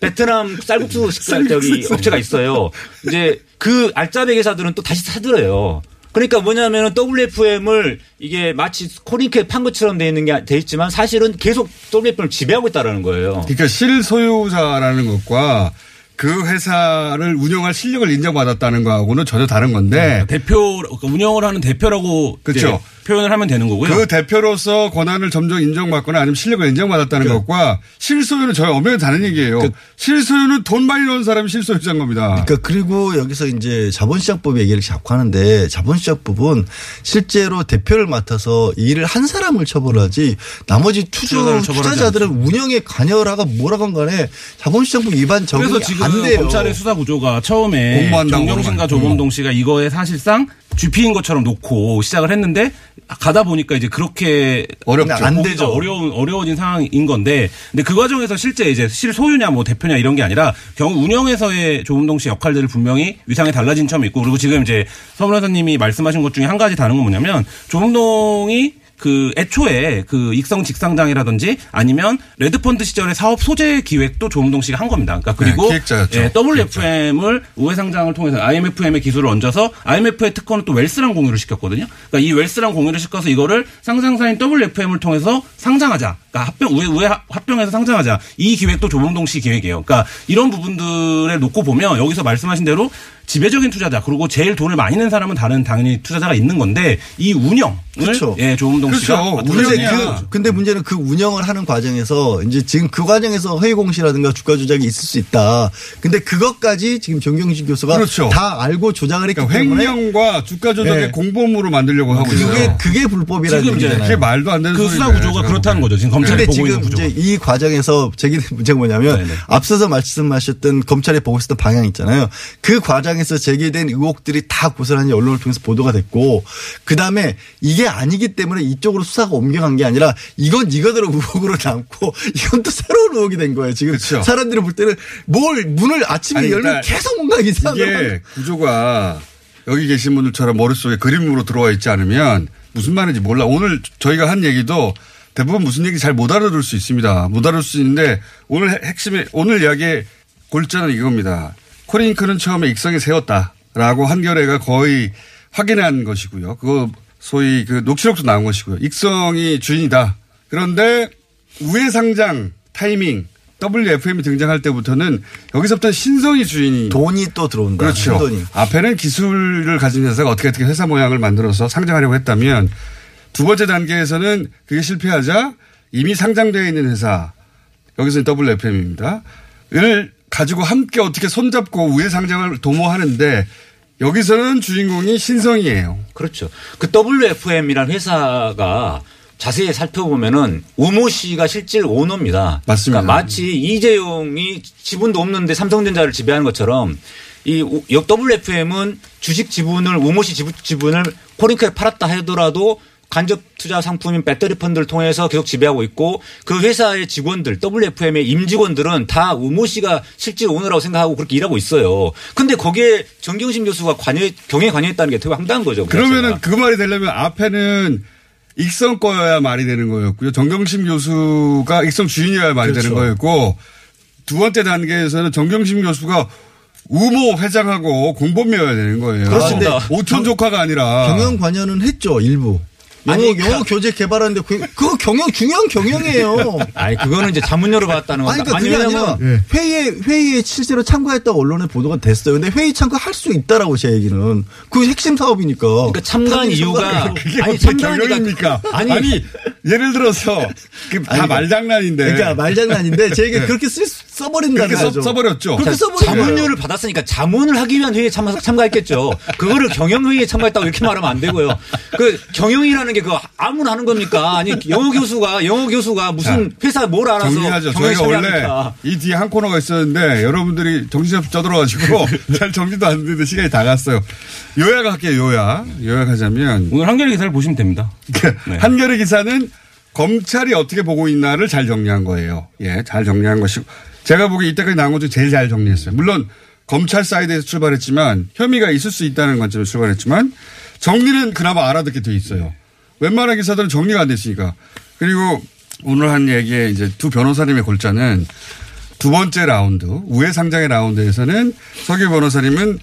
베트남 쌀국수 식사 저기 업체가 있어요. 이제 그 알짜배기 회사들은 또 다시 사들어요. 그러니까 뭐냐면은 WFM을 이게 마치 코링크에 판 것처럼 돼 있는 게 돼 있지만 사실은 계속 WFM을 지배하고 있다라는 거예요. 그러니까 실소유자라는 것과 그 회사를 운영할 실력을 인정받았다는 거하고는 전혀 다른 건데 대표 그러니까 운영을 하는 대표라고 그렇죠. 표현을 하면 되는 거고요. 그 대표로서 권한을 점점 인정받거나 아니면 실력을 인정받았다는 그 것과 실소유는 저희 엄연히 다른 얘기예요. 실소유는 돈 많이 넣은 사람이 실소유자인 겁니다. 그러니까 그리고 여기서 이제 자본시장법 얘기를 자꾸 하는데 자본시장법은 실제로 대표를 맡아서 이 일을 한 사람을 처벌하지 나머지 투자 투자자들은 운영에 관여라가 뭐라건 간에 자본시장법 위반 적용이 그래서 지금 안 돼요. 검찰의 수사 구조가 처음에 그러는 조범동 씨가 이거에 사실상 GP인 것처럼 놓고 시작을 했는데 가다 보니까 이제 그렇게 어렵죠. 안 보기가 되죠. 어려운 어려워진 상황인 건데 근데 그 과정에서 실제 이제 실소유냐 뭐 대표냐 이런 게 아니라 경우 운영에서의 조범동 씨 역할들을 분명히 위상이 달라진 점이 있고 그리고 지금 이제 서 변호사님이 말씀하신 것 중에 한 가지 다른 건 뭐냐면 조범동이 그 애초에 그 익성 직상장이라든지 아니면 레드펀드 시절의 사업 소재 기획도 조범동 씨가 한 겁니다. 그러니까 그리고 네. 예, WFM을 우회 상장을 통해서 IFM의 기술을 얹어서 IFM의 특허는 또 웰스랑 공유를 시켰거든요. 그러니까 이 웰스랑 공유를 시켜서 이거를 상장사인 WFM을 통해서 상장하자. 그러니까 합병 우회, 우회 합병해서 상장하자. 이 기획도 조범동 씨 기획이에요. 그러니까 이런 부분들을 놓고 보면 여기서 말씀하신 대로 지배적인 투자자 그리고 제일 돈을 많이 낸 사람은 다른 당연히 투자자가 있는 건데 이 운영을 그렇죠. 예 조은동 그렇죠. 씨가. 그, 근데 문제는 그 운영을 하는 과정에서 이제 지금 그 과정에서 허위 공시라든가 주가 조작이 있을 수 있다. 근데 그것까지 지금 정경심 교수가 그렇죠. 다 알고 조작을 했기 그러니까 때문에 횡령과 주가 조작의 네. 공범으로 만들려고 하고 그게 있어요. 그게 불법이라는 지금 이제 얘기잖아요. 그게 말도 안 되는 그. 수사 구조가 그렇다는. 거죠. 지금 검찰이 근데 보고 있는 지금 구조가. 이제 이 과정에서 제기된 문제가 뭐냐면 네네. 앞서서 말씀하셨던 검찰이 보고 있었던 방향 있잖아요. 그 과정 에서 제기된 의혹들이 다 고스란히 언론을 통해서 보도가 됐고 그 다음에 이게 아니기 때문에 이쪽으로 수사가 옮겨간 게 아니라 이건 이거대로 의혹으로 남고 이건 또 새로운 의혹이 된 거예요. 지금 그렇죠. 사람들이 볼 때는 뭘 문을 아침에 아니, 열면 그러니까 계속 뭔가 이상한 걸 이게 구조가 여기 계신 분들처럼 머릿속에 그림으로 들어와 있지 않으면 무슨 말인지 몰라. 오늘 저희가 한 얘기도 대부분 무슨 얘기 잘 못 알아들을 수 있습니다. 못 알아들 수 있는데 오늘 핵심이 오늘 이야기의 골자는 이겁니다. 코링크는 처음에 익성에 세웠다라고 한겨레가 거의 확인한 것이고요. 그거 소위 그 녹취록도 나온 것이고요. 익성이 주인이다. 그런데 우회 상장 타이밍 WFM이 등장할 때부터는 여기서부터 신성이 주인이 돈이 또 들어온다. 그렇죠. 돈이. 앞에는 기술을 가진 회사가 어떻게 어떻게 회사 모양을 만들어서 상장하려고 했다면 두 번째 단계에서는 그게 실패하자 이미 상장되어 있는 회사 여기서는 WFM입니다. 을 가지고 함께 어떻게 손잡고 우회 상장을 도모하는데 여기서는 주인공이 신성이에요. 그렇죠. 그 WFM이라는 회사가 자세히 살펴보면은 우모 씨가 실질 오너입니다. 맞습니다. 그러니까 마치 이재용이 지분도 없는데 삼성전자를 지배하는 것처럼 이 WFM은 주식 지분을 우모 씨 지분- 지분을 코링크에 팔았다 하더라도 간접 투자 상품인 배터리 펀드를 통해서 계속 지배하고 있고 그 회사의 직원들 WFM의 임직원들은 다 우모 씨가 실질 오너라고 생각하고 그렇게 일하고 있어요. 근데 거기에 정경심 교수가 관여 경영에 관여했다는 게 되게 황당한 거죠. 그 그러면은. 그 말이 되려면 앞에는 익성 거여야 말이 되는 거였고요. 정경심 교수가 익성 주인이어야 말이 되는 거였고 두 번째 단계에서는 정경심 교수가 우모 회장하고 공범이어야 되는 거예요. 그렇습니다. 오촌 조카가 아니라 경영 관여는 했죠 일부. 영어, 아니, 영어 그- 교재 개발하는데 그, 그거 경영 중요한 경영이에요. 아니 그거는 이제 자문료를 받았다는 아니, 건데. 그러니까 그게 아니라 예. 회의에, 회의에 실제로 참가했다고 언론에 보도가 됐어요. 근데 회의 참가할 수 있다라고 제 얘기는. 그 핵심 사업이니까. 그러니까 참가한 이유가. 그게 아니 어떻게 참가한 이유가 경영입니까? 아니, 아니, 예를 들어서 그다 아니, 말장난인데 그러니까 말장난인데 제 얘기 그렇게 쓰, 써버린다는 그렇게 써- 거죠. 써버렸죠. 그렇게 써버린. 자문료를 받았으니까 자문을 하기 위한 회의에 참가, 참가했겠죠. 그거를 경영회의에 참가했다고 이렇게 말하면 안 되고요. 그 경영이라는 게 그거 아무나 하는 겁니까? 아니 영어 교수가 영어 교수가 무슨 회사 뭘 알아서 정리하죠. 저희가 원래? 이 뒤에 한 코너가 있었는데 여러분들이 정신없이 떠들어가지고 잘 정리도 안 되는데 시간이 다 갔어요. 요약할게요. 요약. 요약하자면 오늘 한겨레 기사를 보시면 됩니다. 네. 한겨레 기사는 검찰이 어떻게 보고 있나를 잘 정리한 거예요. 예, 잘 정리한 것이고 제가 보기에 이때까지 나온 것 중에 제일 잘 정리했어요. 물론 검찰 사이드에서 출발했지만 혐의가 있을 수 있다는 관점에서 출발했지만 정리는 그나마 알아듣게 돼 있어요. 웬만한 기사들은 정리가 안 됐으니까. 그리고 오늘 한 얘기에 이제 두 변호사님의 골자는 두 번째 라운드 우회 상장의 라운드에서는 서기호 변호사님은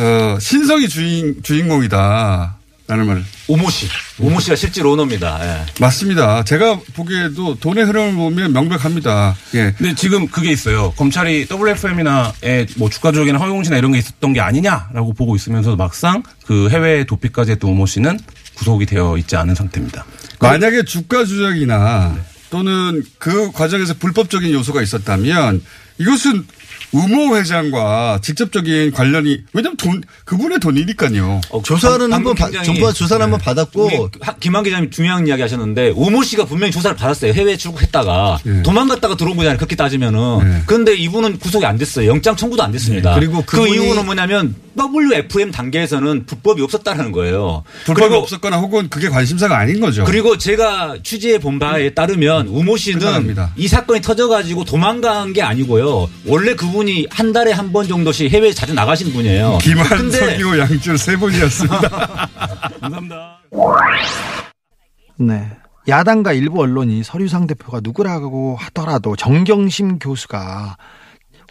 어, 신성이 주인 주인공이다 라는 말을 오모 씨, 오모 씨가 실질 오너입니다. 예. 맞습니다. 제가 보기에도 돈의 흐름을 보면 명백합니다. 예. 근데 지금 그게 있어요. 검찰이 WFM이나의 뭐 주가 조작이나 허용공시나 이런 게 있었던 게 아니냐라고 보고 있으면서 막상 그 해외 도피까지 했던 오모 씨는 구속이 되어 있지 않은 상태입니다. 만약에 주가 조작이나 또는 그 과정에서 불법적인 요소가 있었다면 이것은 우모 회장과 직접적인 관련이 왜냐면 돈 그분의 돈이니까요. 어, 조사는 방- 한번 정부가 조사는 한번 우리 받았고 하- 김한 기자님 중요한 이야기 하셨는데 오모 씨가 분명히 조사를 받았어요. 해외 출국했다가 네. 도망갔다가 들어온 거잖아요. 그렇게 따지면은. 네. 그런데 이분은 구속이 안 됐어요. 영장 청구도 안 됐습니다. 네. 그리고 그 이유는 뭐냐면 WFM 단계에서는 불법이 없었다는 거예요. 불법이 없었거나 혹은 그게 관심사가 아닌 거죠. 그리고 제가 취재해 본 바에 따르면 우모 씨는 끝나갑니다. 이 사건이 터져가지고 도망간 게 아니고요. 원래 그분 이 한 달에 한 번 정도씩 해외에 자주 나가시는 분이에요. 김한석이고 양줄 세 분이었습니다. 감사합니다. 네. 야당과 일부 언론이 서류상 대표가 누구라고 하더라도 정경심 교수가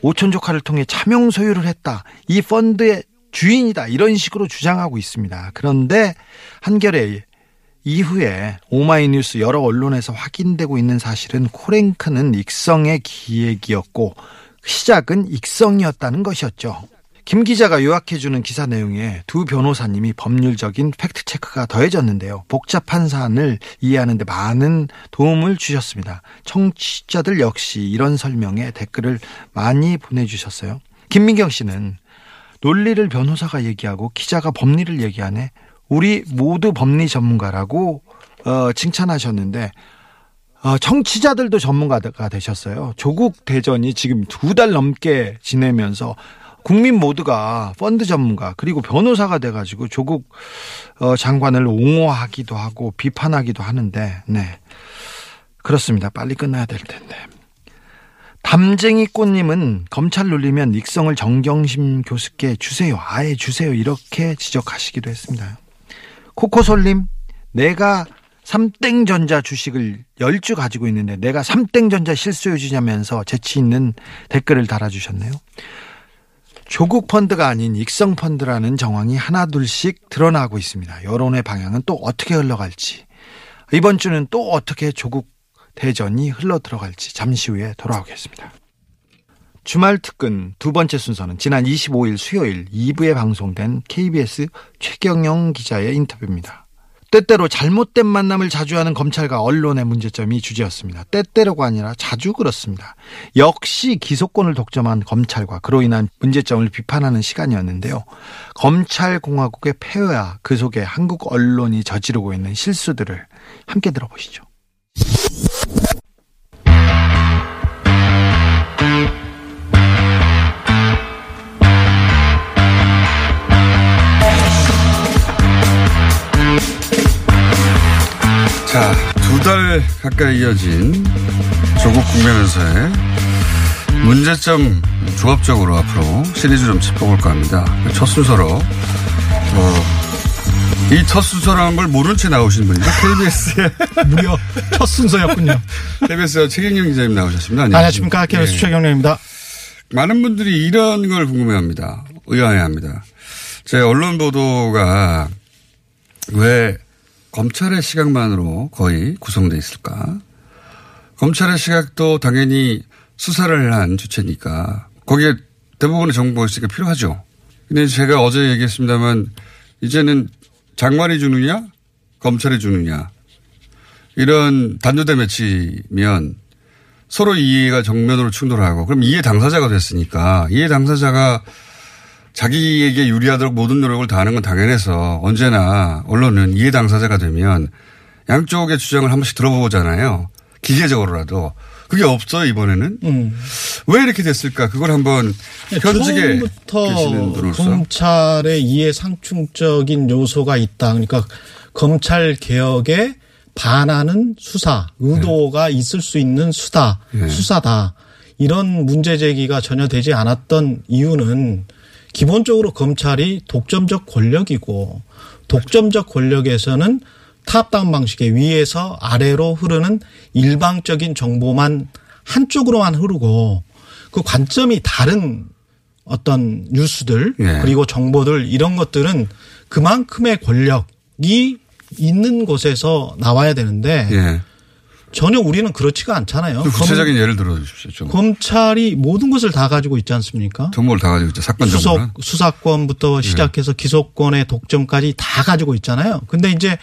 오촌 조카를 통해 차명 소유를 했다. 이 펀드의 주인이다. 이런 식으로 주장하고 있습니다. 그런데 한겨레 이후에 오마이뉴스 여러 언론에서 확인되고 있는 사실은 코랭크는 익성의 기획이었고 시작은 익성이었다는 것이었죠. 김 기자가 요약해주는 기사 내용에 두 변호사님이 법률적인 팩트체크가 더해졌는데요. 복잡한 사안을 이해하는데 많은 도움을 주셨습니다. 청취자들 역시 이런 설명에 댓글을 많이 보내주셨어요. 김민경 씨는 논리를 변호사가 얘기하고 기자가 법리를 얘기하네. 우리 모두 법리 전문가라고 어, 칭찬하셨는데 어, 청취자들도 전문가가 되셨어요. 조국 대전이 지금 두 달 넘게 지내면서 국민 모두가 펀드 전문가 그리고 변호사가 돼가지고 조국 어, 장관을 옹호하기도 하고 비판하기도 하는데 네 그렇습니다. 빨리 끝나야 될 텐데. 담쟁이 꽃님은 검찰 놀리면 익성을 정경심 교수께 주세요. 아예 주세요. 이렇게 지적하시기도 했습니다. 코코솔님, 내가 삼땡전자 주식을 10주 가지고 있는데 내가 삼땡전자 실소유주냐면서 재치 있는 댓글을 달아주셨네요. 조국 펀드가 아닌 익성 펀드라는 정황이 하나둘씩 드러나고 있습니다. 여론의 방향은 또 어떻게 흘러갈지. 이번 주는 또 어떻게 조국 대전이 흘러 들어갈지 잠시 후에 돌아오겠습니다. 주말 특근 두 번째 순서는 지난 25일 수요일 2부에 방송된 KBS 최경영 기자의 인터뷰입니다. 때때로 잘못된 만남을 자주 하는 검찰과 언론의 문제점이 주제였습니다. 때때로가 아니라 자주 그렇습니다. 역시 기소권을 독점한 검찰과 그로 인한 문제점을 비판하는 시간이었는데요. 검찰공화국의 폐허와 그 속에 한국 언론이 저지르고 있는 실수들을 함께 들어보시죠. 자, 두 달 가까이 이어진 조국 국면에서의 문제점 조합적으로 앞으로 시리즈 좀 짚어볼까 합니다. 첫 순서로, 어, 이 첫 순서라는 걸 모른 채 나오신 분이죠. KBS의, 무려 첫 순서였군요. KBS 최경영 기자님 나오셨습니다. 안녕하십니까. KBS 예. 최경련입니다. 많은 분들이 이런 걸 궁금해합니다. 의아해합니다. 제 언론 보도가 왜 검찰의 시각만으로 거의 구성돼 있을까? 검찰의 시각도 당연히 수사를 한 주체니까 거기에 대부분의 정보가 있으니까 필요하죠. 근데 제가 어제 얘기했습니다만 이제는 장관이 주느냐 검찰이 주느냐 이런 단조대 매치면 서로 이해가 정면으로 충돌하고 그럼 이해 당사자가 됐으니까 이해 당사자가 자기에게 유리하도록 모든 노력을 다하는 건 당연해서 언제나 언론은 이해 당사자가 되면 양쪽의 주장을 한 번씩 들어보잖아요. 기계적으로라도. 그게 없어요, 이번에는. 음. 왜 이렇게 됐을까? 그걸 한번 현직에 계시는 처음부터 분으로서. 검찰의 이해 상충적인 요소가 있다. 그러니까 검찰 개혁에 반하는 수사, 의도가 있을 수 있는 수다, 네. 수사다. 이런 문제 제기가 전혀 되지 않았던 이유는 기본적으로 검찰이 독점적 권력이고 독점적 권력에서는 탑다운 방식의 위에서 아래로 흐르는 일방적인 정보만 한쪽으로만 흐르고 그 관점이 다른 어떤 뉴스들 예. 그리고 정보들 이런 것들은 그만큼의 권력이 있는 곳에서 나와야 되는데 예. 전혀 우리는 그렇지가 않잖아요. 좀 구체적인 예를 들어 주십시오. 좀. 검, 검찰이 모든 것을 다 가지고 있지 않습니까? 정보를 다 가지고 있죠. 사건 정보는. 수석, 수사권부터 시작해서 기소권의 독점까지 다 가지고 있잖아요. 근데 이제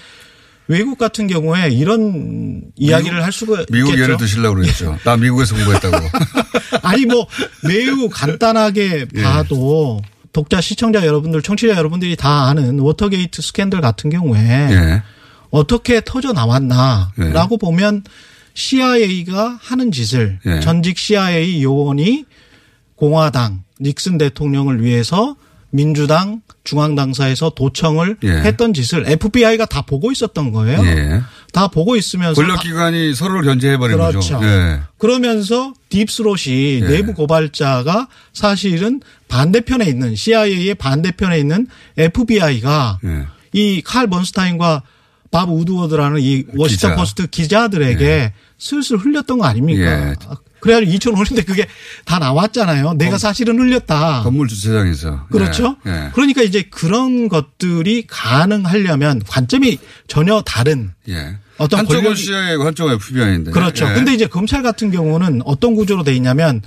외국 같은 경우에 이런 이야기를 할 수가 미국 있겠죠. 예를 드시려고 그랬죠. 나 미국에서 공부했다고. 아니 뭐 매우 간단하게 예. 봐도 독자 시청자 여러분들 청취자 여러분들이 다 아는 워터게이트 스캔들 같은 경우에 예. 어떻게 터져 나왔나라고 보면 CIA가 하는 짓을 예. 전직 CIA 요원이 공화당 닉슨 대통령을 위해서 민주당 중앙당사에서 도청을 예. 했던 짓을 FBI가 다 보고 있었던 거예요. 예. 다 보고 있으면서 권력기관이 서로를 견제해버린 그렇죠. 거죠. 예. 그러면서 딥스롯이 예. 내부 고발자가 사실은 반대편에 있는 CIA의 반대편에 있는 FBI가 예. 이칼 번스타인과 밥 우드워드라는 이 워싱턴 기자. 포스트 기자들에게 슬슬 흘렸던 거 아닙니까? 예. 그래가지고 2005년대 그게 다 나왔잖아요. 내가 사실은 흘렸다. 건물 주차장에서. 그렇죠. 예. 예. 그러니까 이제 그런 것들이 가능하려면 관점이 전혀 다른 예. 어떤 한쪽은 CIA고 한쪽은 FBI인데. 그렇죠. 예. 근데 이제 검찰 같은 경우는 어떤 구조로 돼 있냐면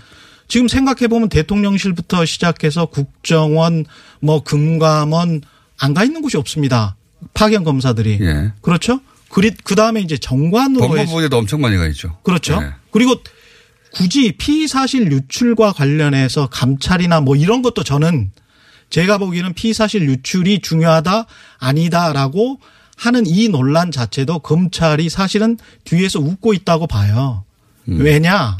지금 생각해 보면 대통령실부터 시작해서 국정원, 뭐 금감원 안 가 있는 곳이 없습니다. 파견 검사들이 예. 그렇죠. 그리 그 다음에 이제 정관으로 법무부에도 엄청 많이 가 있죠. 그렇죠. 예. 그리고 굳이 피의 사실 유출과 관련해서 감찰이나 뭐 이런 것도 저는 제가 보기에는 피의 사실 유출이 중요하다 아니다라고 하는 이 논란 자체도 검찰이 사실은 뒤에서 웃고 있다고 봐요. 왜냐?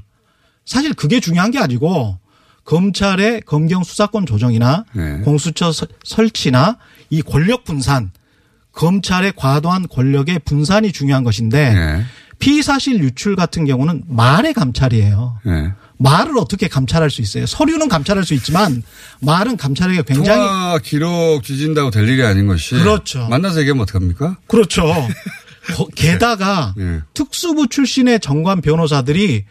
사실 그게 중요한 게 아니고 검찰의 검경 수사권 조정이나 네. 공수처 서- 설치나 이 권력 분산 검찰의 과도한 권력의 분산이 중요한 것인데 예. 피의 사실 유출 같은 경우는 말의 감찰이에요. 예. 말을 어떻게 감찰할 수 있어요? 서류는 감찰할 수 있지만 말은 감찰하기가 굉장히 통화 기록 뒤진다고 될 일이 아닌 것이. 그렇죠. 만나서 얘기하면 어떡합니까? 그렇죠. 거- 게다가 예. 특수부 출신의 정관 변호사들이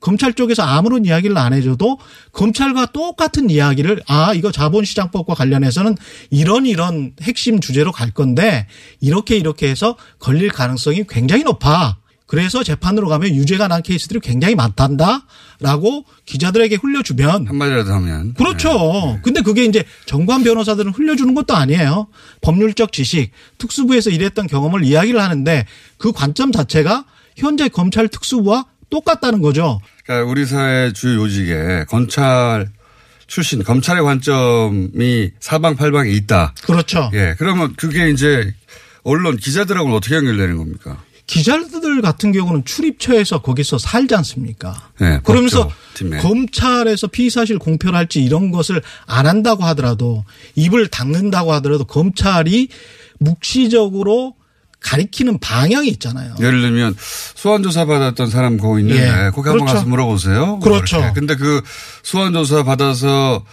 검찰 쪽에서 아무런 이야기를 안 해줘도 검찰과 똑같은 이야기를 아 이거 자본시장법과 관련해서는 이런 이런 핵심 주제로 갈 건데 이렇게 이렇게 해서 걸릴 가능성이 굉장히 높아. 그래서 재판으로 가면 유죄가 난 케이스들이 굉장히 많단다라고 기자들에게 흘려주면 한마디라도 하면. 그렇죠. 근데 그게 이제 정관 변호사들은 흘려주는 것도 아니에요. 법률적 지식, 특수부에서 일했던 경험을 이야기를 하는데 그 관점 자체가 현재 검찰 특수부와 똑같다는 거죠. 그러니까 우리 사회 주요 요직에 검찰 출신 검찰의 관점이 사방팔방에 있다. 그렇죠. 예. 그러면 그게 이제 언론 기자들하고는 어떻게 연결되는 겁니까? 기자들 같은 경우는 출입처에서 거기서 살지 않습니까? 네, 그러면서 법조. 검찰에서 피의사실 공표를 할지 이런 것을 안 한다고 하더라도 입을 닫는다고 하더라도 검찰이 묵시적으로 가리키는 방향이 있잖아요. 예를 들면 소환조사 받았던 사람 거기 있는데 예. 거기 한번 그렇죠. 가서 물어보세요. 뭐 그렇죠. 이렇게. 근데 그 소환조사 받아서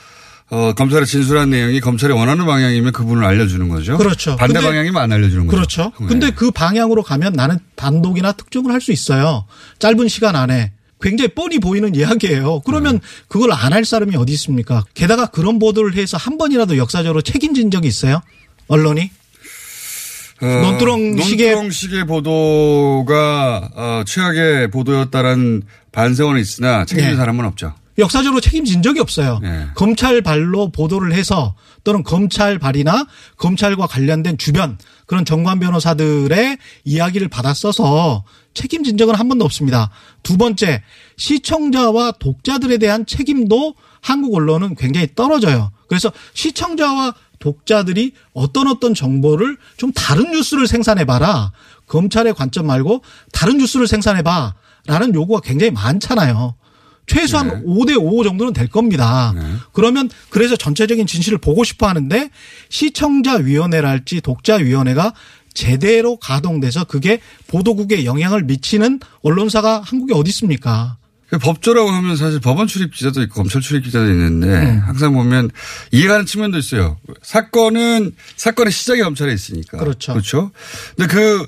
어, 검찰에 진술한 내용이 검찰이 원하는 방향이면 그분을 알려주는 거죠. 그렇죠. 반대 방향이면 안 알려주는 거죠. 그렇죠. 네. 근데 그 방향으로 가면 나는 단독이나 특종을 할 수 있어요. 짧은 시간 안에. 굉장히 뻔히 보이는 이야기예요. 그러면 네. 그걸 안 할 사람이 어디 있습니까? 게다가 그런 보도를 해서 한 번이라도 역사적으로 책임진 적이 있어요? 언론이? 어, 논두렁식의- 논두렁식의 보도가 어, 최악의 보도였다라는 반성은 있으나 책임진 네. 사람은 없죠. 역사적으로 책임진 적이 없어요. 네. 검찰 발로 보도를 해서 또는 검찰 발이나 검찰과 관련된 주변 그런 정관 변호사들의 이야기를 받아 써서 책임진 적은 한 번도 없습니다. 두 번째, 시청자와 독자들에 대한 책임도 한국 언론은 굉장히 떨어져요. 그래서 시청자와 독자들이 어떤 어떤 정보를 좀 다른 뉴스를 생산해봐라. 검찰의 관점 말고 다른 뉴스를 생산해봐. 라는 요구가 굉장히 많잖아요. 최소한 네. 5대5 정도는 될 겁니다. 그러면 그래서 전체적인 진실을 보고 싶어 하는데 시청자위원회랄지 독자위원회가 제대로 가동돼서 그게 보도국에 영향을 미치는 언론사가 한국에 어디 있습니까? 그 법조라고 하면 사실 법원 출입 기자도 있고 검찰 출입 기자도 있는데 음. 항상 보면 이해가는 측면도 있어요. 사건은 사건의 시작이 검찰에 있으니까. 그렇죠. 그렇죠. 근데 그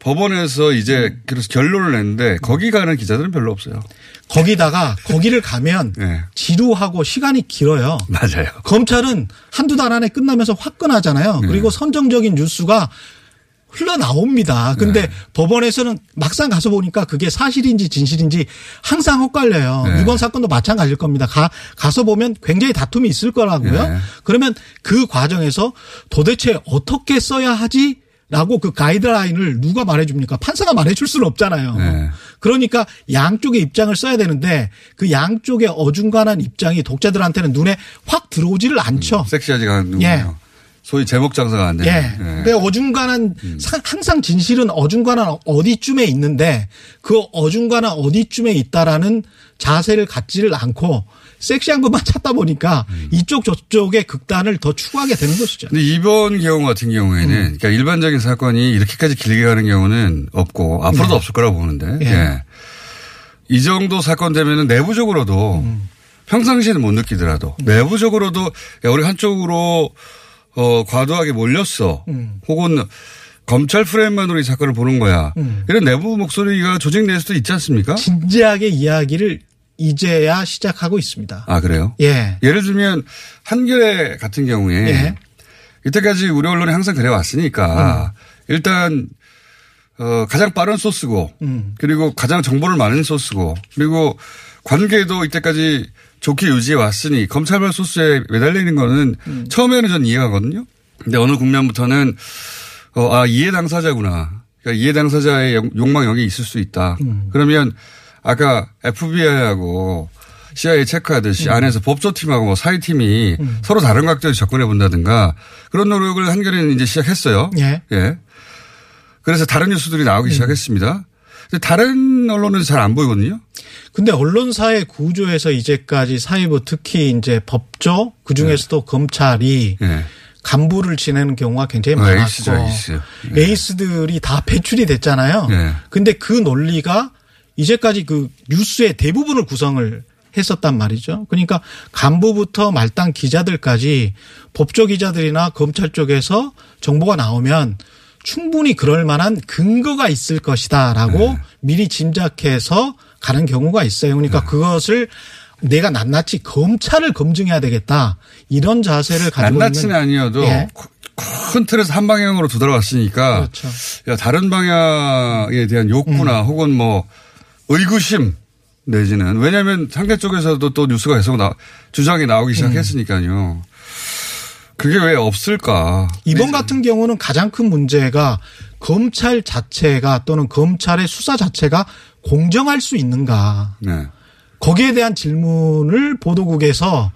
법원에서 이제 그래서 결론을 냈는데 거기 가는 기자들은 별로 없어요. 거기다가 거기를 가면 네. 지루하고 시간이 길어요. 맞아요. 검찰은 한두 달 안에 끝나면서 화끈하잖아요. 네. 그리고 선정적인 뉴스가 흘러나옵니다. 근데 네. 법원에서는 막상 가서 보니까 그게 사실인지 진실인지 항상 헷갈려요. 네. 이번 사건도 마찬가지일 겁니다. 가, 가서 보면 굉장히 다툼이 있을 거라고요. 네. 그러면 그 과정에서 도대체 어떻게 써야 하지? 라고 그 가이드라인을 누가 말해줍니까? 판사가 말해줄 수는 없잖아요. 네. 그러니까 양쪽의 입장을 써야 되는데 그 양쪽의 어중간한 입장이 독자들한테는 눈에 확 들어오지를 않죠. 섹시하지가 않는 예. 소위 제목 장사가 안 되는. 예. 예. 근데 어중간한 음. 사- 항상 진실은 어중간한 어디쯤에 있는데 그 어중간한 어디쯤에 있다라는 자세를 갖지를 않고 섹시한 것만 찾다 보니까 음. 이쪽 저쪽의 극단을 더 추구하게 되는 것이죠. 근데 이번 경우 같은 경우에는 음. 그러니까 일반적인 사건이 이렇게까지 길게 가는 경우는 없고 앞으로도 없을 거라고 보는데 예. 예. 이 정도 사건 되면은 내부적으로도 음. 평상시에는 못 느끼더라도 내부적으로도 야, 우리 한쪽으로 어, 과도하게 몰렸어. 음. 혹은 검찰 프레임만으로 이 사건을 보는 거야. 음. 이런 내부 목소리가 조직 내에서도 있지 않습니까? 진지하게 이야기를 이제야 시작하고 있습니다. 아, 그래요? 예. 예를 들면 한겨레 같은 경우에 예. 이때까지 우리 언론이 항상 그래 왔으니까 일단 어 가장 빠른 소스고 음. 그리고 가장 정보를 많은 소스고 그리고 관계도 이때까지 좋게 유지해 왔으니 검찰발 소스에 매달리는 거는 처음에는 전 이해가거든요. 근데 어느 국면부터는 어, 아 이해 당사자구나. 그러니까 이해 당사자의 용- 욕망 여기 있을 수 있다. 그러면 아까 FBI하고 CIA 체크하듯이 안에서 법조팀하고 뭐 사회팀이 서로 다른 각도에서 접근해 본다든가 그런 노력을 한겨레는 이제 시작했어요. 예. 예. 그래서 다른 뉴스들이 나오기 시작했습니다. 다른 언론은 잘안 보이거든요. 근데 언론사의 구조에서 이제까지 사회부 특히 이제 법조 그 중에서도 검찰이 예. 간부를 지내는 경우가 굉장히 어, 많았고 에이스죠, 에이스. 예. 에이스들이 다 배출이 됐잖아요. 예. 근데 그 논리가 이제까지 그 뉴스의 대부분을 구성을 했었단 말이죠. 그러니까 간부부터 말단 기자들까지 법조 기자들이나 검찰 쪽에서 정보가 나오면 충분히 그럴 만한 근거가 있을 것이다라고 네. 미리 짐작해서 가는 경우가 있어요. 그러니까 그것을 내가 낱낱이 검찰을 검증해야 되겠다 이런 자세를 가지고 낱낱이는 아니어도 예. 큰 틀에서 한 방향으로 돌아왔으니까 그렇죠. 야, 다른 방향에 대한 욕구나 음. 혹은 뭐 의구심 내지는 왜냐하면 상대 쪽에서도 또 뉴스가 계속 나, 주장이 나오기 음. 시작했으니까요. 그게 왜 없을까? 이번 같은 경우는 가장 큰 문제가 검찰 자체가 또는 검찰의 수사 자체가 공정할 수 있는가. 네. 거기에 대한 질문을 보도국에서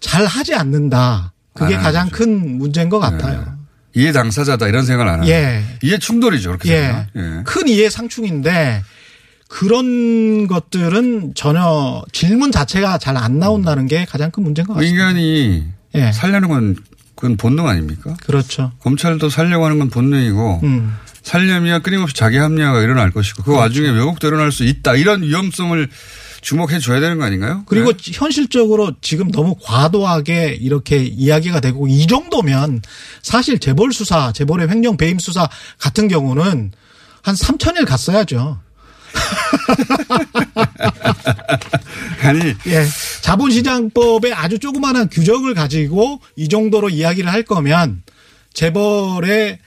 잘 하지 않는다. 그게 안 가장 하죠. 큰 문제인 것 같아요. 이해 당사자다 이런 생각을 안 하죠. 예. 이해 충돌이죠. 그렇게 예. 되면. 예. 큰 이해 상충인데 그런 것들은 전혀 질문 자체가 잘 안 나온다는 게 가장 큰 문제인 것 같습니다. 인간이 예. 살려는 건 그건 본능 아닙니까? 그렇죠. 검찰도 살려고 하는 건 본능이고 음. 살려면 끊임없이 자기 합리화가 일어날 것이고 그 와중에 왜곡도 일어날 수 있다. 이런 위험성을 주목해 줘야 되는 거 아닌가요? 그리고 네. 현실적으로 지금 너무 과도하게 이렇게 이야기가 되고 이 정도면 사실 재벌 수사, 재벌의 횡령 배임 수사 같은 경우는 한 3천일 갔어야죠. 아니 예. 자본시장법에 아주 조그마한 규정을 가지고 이 정도로 이야기를 할 거면 재벌의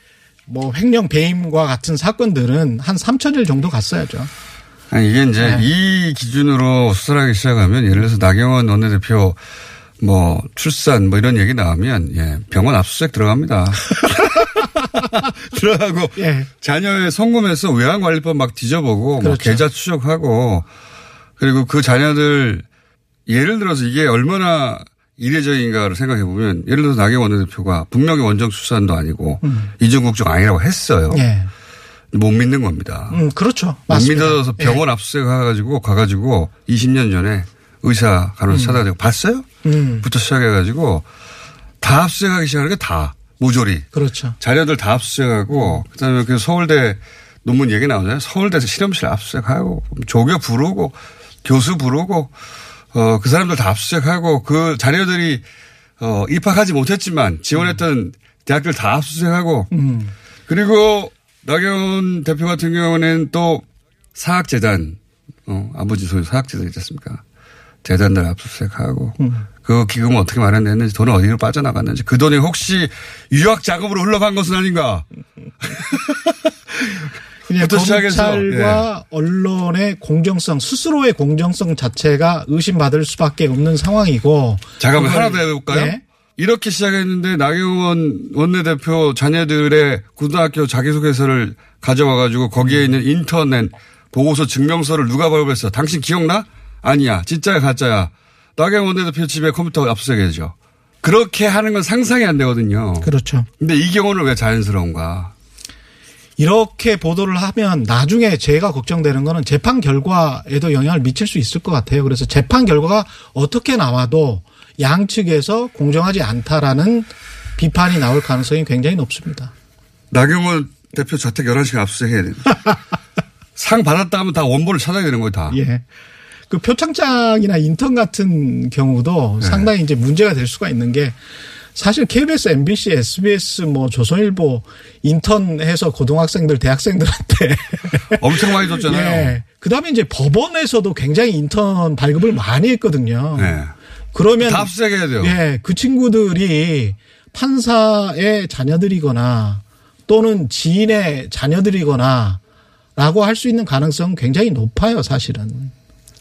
뭐 횡령 배임과 같은 사건들은 한 3천일 정도 갔어야죠. 아니 이게 이제 네. 이 기준으로 수사를 하기 시작하면 예를 들어서 나경원 원내대표 뭐 출산 뭐 이런 얘기 나오면 예 병원 압수수색 들어갑니다. 들어가고 예. 자녀의 성금에서 외환관리법 막 뒤져보고 뭐 그렇죠. 계좌 추적하고 그리고 그 자녀들 예를 들어서 이게 얼마나 이례적인가를 생각해 보면 예를 들어서 나경원 원내대표가 분명히 원정 출산도 아니고 이중 국적 아니라고 했어요. 음. 예. 못 믿는 겁니다. 음, 그렇죠. 못 맞습니다. 믿어서 예. 병원 압수수색 가가지고 가가지고 20년 전에 의사 간호사 찾아가지고 봤어요? 음. 부터 시작해가지고 다 압수수색하기 시작하는 게 다 모조리 그렇죠. 자료들 다 압수수색하고 그다음에 그 서울대 논문 얘기 나오잖아요. 서울대에서 실험실 압수수색하고 조교 부르고 교수 부르고 어 그 사람들 다 압수수색하고 그 자료들이 어 입학하지 못했지만 지원했던 대학들 다 압수수색하고 음. 그리고 나경원 대표 같은 경우는 또 사학재단, 어, 아버지 소유 사학재단 있지 않습니까? 재단들 압수수색하고 그 기금은 어떻게 마련됐는지 돈은 어디로 빠져나갔는지 그 돈이 혹시 유학 자금으로 흘러간 것은 아닌가? 그냥 검찰과 언론의 공정성 스스로의 공정성 자체가 의심받을 수밖에 없는 상황이고 잠깐만 하나 더 해볼까요? 예. 이렇게 시작했는데 나경원 원내대표 자녀들의 고등학교 자기소개서를 가져와가지고 거기에 있는 인터넷 보고서 증명서를 누가 발급했어? 당신 기억나? 아니야. 진짜야 가짜야. 나경원 원내대표 집에 컴퓨터 압수수색해야죠. 그렇게 하는 건 상상이 안 되거든요. 그렇죠. 근데 이 경우는 왜 자연스러운가? 이렇게 보도를 하면 나중에 제가 걱정되는 거는 재판 결과에도 영향을 미칠 수 있을 것 같아요. 그래서 재판 결과가 어떻게 나와도 양측에서 공정하지 않다라는 비판이 나올 가능성이 굉장히 높습니다. 나경원 대표 자택 11시간 압수수색해야 돼. 상 받았다 하면 다 원본을 찾아야 되는 거예요, 다. 예. 그 표창장이나 인턴 같은 경우도 네. 상당히 이제 문제가 될 수가 있는 게 사실 KBS, MBC, SBS, 뭐 조선일보 인턴해서 고등학생들, 대학생들한테 엄청 많이 줬잖아요. 예. 그다음에 이제 법원에서도 굉장히 인턴 발급을 많이 했거든요. 네. 그러면 다 압수수색해야 돼요. 예, 그 친구들이 판사의 자녀들이거나 또는 지인의 자녀들이거나 라고 할 수 있는 가능성은 굉장히 높아요, 사실은.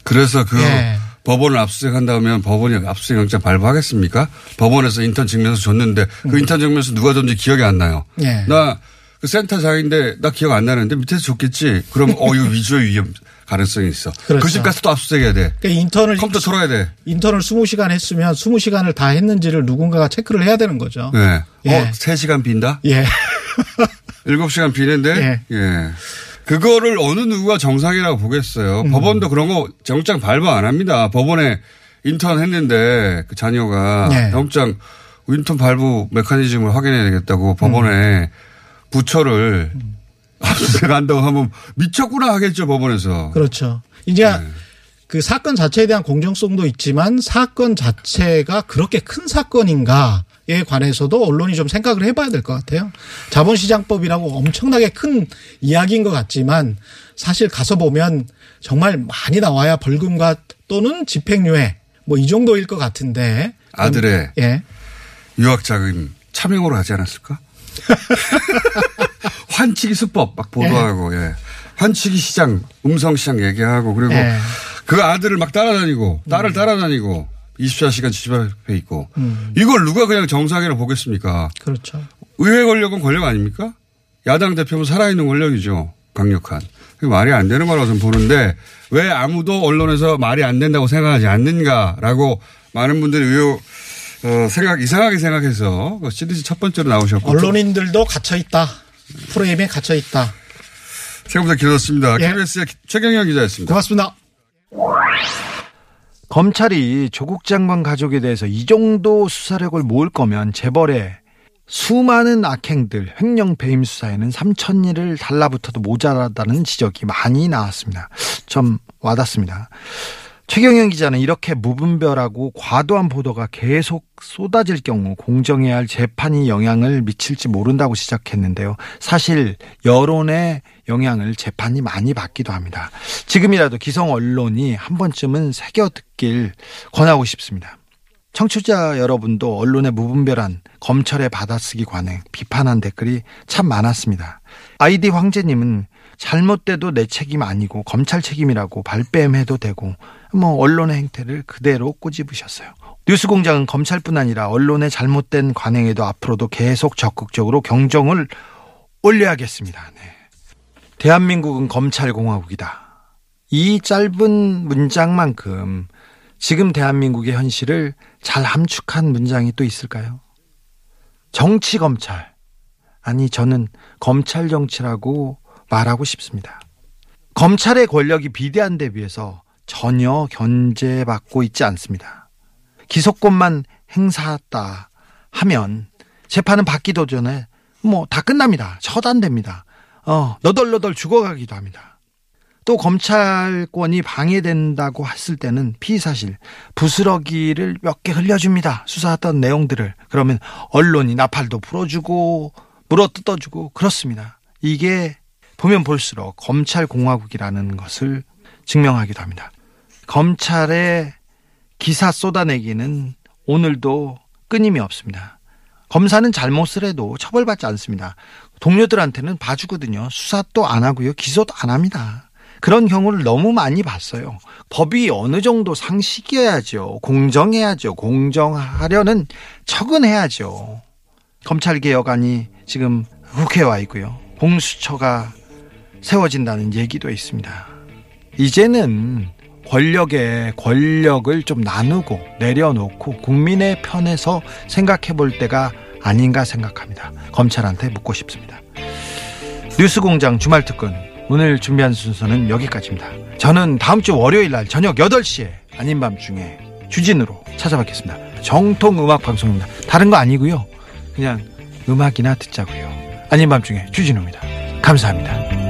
그래서 그 예. 법원을 압수수색한다면 법원이 압수수색 영장 발부하겠습니까? 법원에서 인턴 증명서 줬는데 그 인턴 증명서 누가 줬는지 기억이 안 나요. 예. 나그 센터장인데 나 기억 안 나는데 밑에서 줬겠지. 그럼 어 이거 위조의 위험 가능성이 있어. 그렇죠. 그집 가서 또 압수수색해야 돼. 그러니까 인턴을 컴퓨터 돌아야 돼. 인턴을 20시간 했으면 20시간을 다 했는지를 누군가가 체크를 해야 되는 거죠. 네. 예. 어, 3시간 빈다? 예. 7시간 비는데 예. 예. 그거를 어느 누구가 정상이라고 보겠어요. 음. 법원도 그런 거 영장 발부 안 합니다. 법원에 인턴 했는데 그 자녀가 예. 영장 인턴 발부 메커니즘을 확인해야 되겠다고 법원에 음. 부처를 압수수색 한다고 하면 미쳤구나 하겠죠 법원에서. 그렇죠. 이제 네. 그 사건 자체에 대한 공정성도 있지만 사건 자체가 그렇게 큰 사건인가 에 관해서도 언론이 좀 생각을 해봐야 될 것 같아요. 자본시장법이라고 엄청나게 큰 이야기인 것 같지만 사실 가서 보면 정말 많이 나와야 벌금과 또는 집행유예 뭐 이 정도일 것 같은데. 아들의 예. 유학 자금 차명으로 하지 않았을까? 환치기 수법 막 보도하고, 예. 환치기 시장, 음성 시장 얘기하고, 그리고 예. 그 아들을 막 따라다니고, 딸을 따라다니고, 24시간 집 앞에 있고, 음. 이걸 누가 그냥 정상이라고 보겠습니까? 그렇죠. 의회 권력은 권력 아닙니까? 야당 대표는 살아있는 권력이죠. 강력한. 말이 안 되는 거라고 저는 보는데 왜 아무도 언론에서 말이 안 된다고 생각하지 않는가라고 많은 분들이 의혹, 어, 생각, 이상하게 생각해서 그 시리즈 첫 번째로 나오셨고. 언론인들도 갇혀 있다. 프레임에 갇혀 있다. 생각보다 길었습니다. 예. KBS의 최경영 기자였습니다. 고맙습니다. 검찰이 조국 장관 가족에 대해서 이 정도 수사력을 모을 거면 재벌의 수많은 악행들 횡령 배임 수사에는 3천일을 달라붙어도 모자라다는 지적이 많이 나왔습니다. 좀 와닿습니다. 최경영 기자는 이렇게 무분별하고 과도한 보도가 계속 쏟아질 경우 공정해야 할 재판이 영향을 미칠지 모른다고 지적했는데요. 사실 여론의 영향을 재판이 많이 받기도 합니다. 지금이라도 기성 언론이 한 번쯤은 새겨 듣길 권하고 싶습니다. 청취자 여러분도 언론의 무분별한 검찰의 받아쓰기 관행 비판한 댓글이 참 많았습니다. 아이디 황제님은 잘못돼도 내 책임 아니고 검찰 책임이라고 발뺌해도 되고 뭐 언론의 행태를 그대로 꼬집으셨어요. 뉴스공장은 검찰뿐 아니라 언론의 잘못된 관행에도 앞으로도 계속 적극적으로 경종을 올려야겠습니다. 네. 대한민국은 검찰공화국이다. 이 짧은 문장만큼 지금 대한민국의 현실을 잘 함축한 문장이 또 있을까요? 정치 검찰. 아니, 저는 검찰 정치라고 말하고 싶습니다. 검찰의 권력이 비대한 데 비해서 전혀 견제받고 있지 않습니다. 기소권만 행사했다 하면 재판은 받기도 전에 뭐 다 끝납니다. 처단됩니다. 어, 너덜너덜 죽어가기도 합니다. 또 검찰권이 방해된다고 했을 때는 피의사실 부스러기를 몇 개 흘려줍니다. 수사했던 내용들을. 그러면 언론이 나팔도 불어주고 물어뜯어주고 그렇습니다. 이게 보면 볼수록 검찰 공화국이라는 것을 증명하기도 합니다. 검찰의 기사 쏟아내기는 오늘도 끊임이 없습니다. 검사는 잘못을 해도 처벌받지 않습니다. 동료들한테는 봐주거든요. 수사도 안 하고요. 기소도 안 합니다. 그런 경우를 너무 많이 봤어요. 법이 어느 정도 상식이어야죠. 공정해야죠. 공정하려는 척은 해야죠. 검찰개혁안이 지금 국회에 와 있고요. 공수처가 세워진다는 얘기도 있습니다. 이제는 권력의 권력을 좀 나누고 내려놓고 국민의 편에서 생각해 볼 때가 아닌가 생각합니다. 검찰한테 묻고 싶습니다. 뉴스공장 주말 특근 오늘 준비한 순서는 여기까지입니다. 저는 다음 주 월요일 날 저녁 8시에 아닌 밤중에 주진으로 찾아뵙겠습니다. 정통 음악 방송입니다. 다른 거 아니고요. 그냥 음악이나 듣자고요. 아닌 밤중에 주진우입니다. 감사합니다.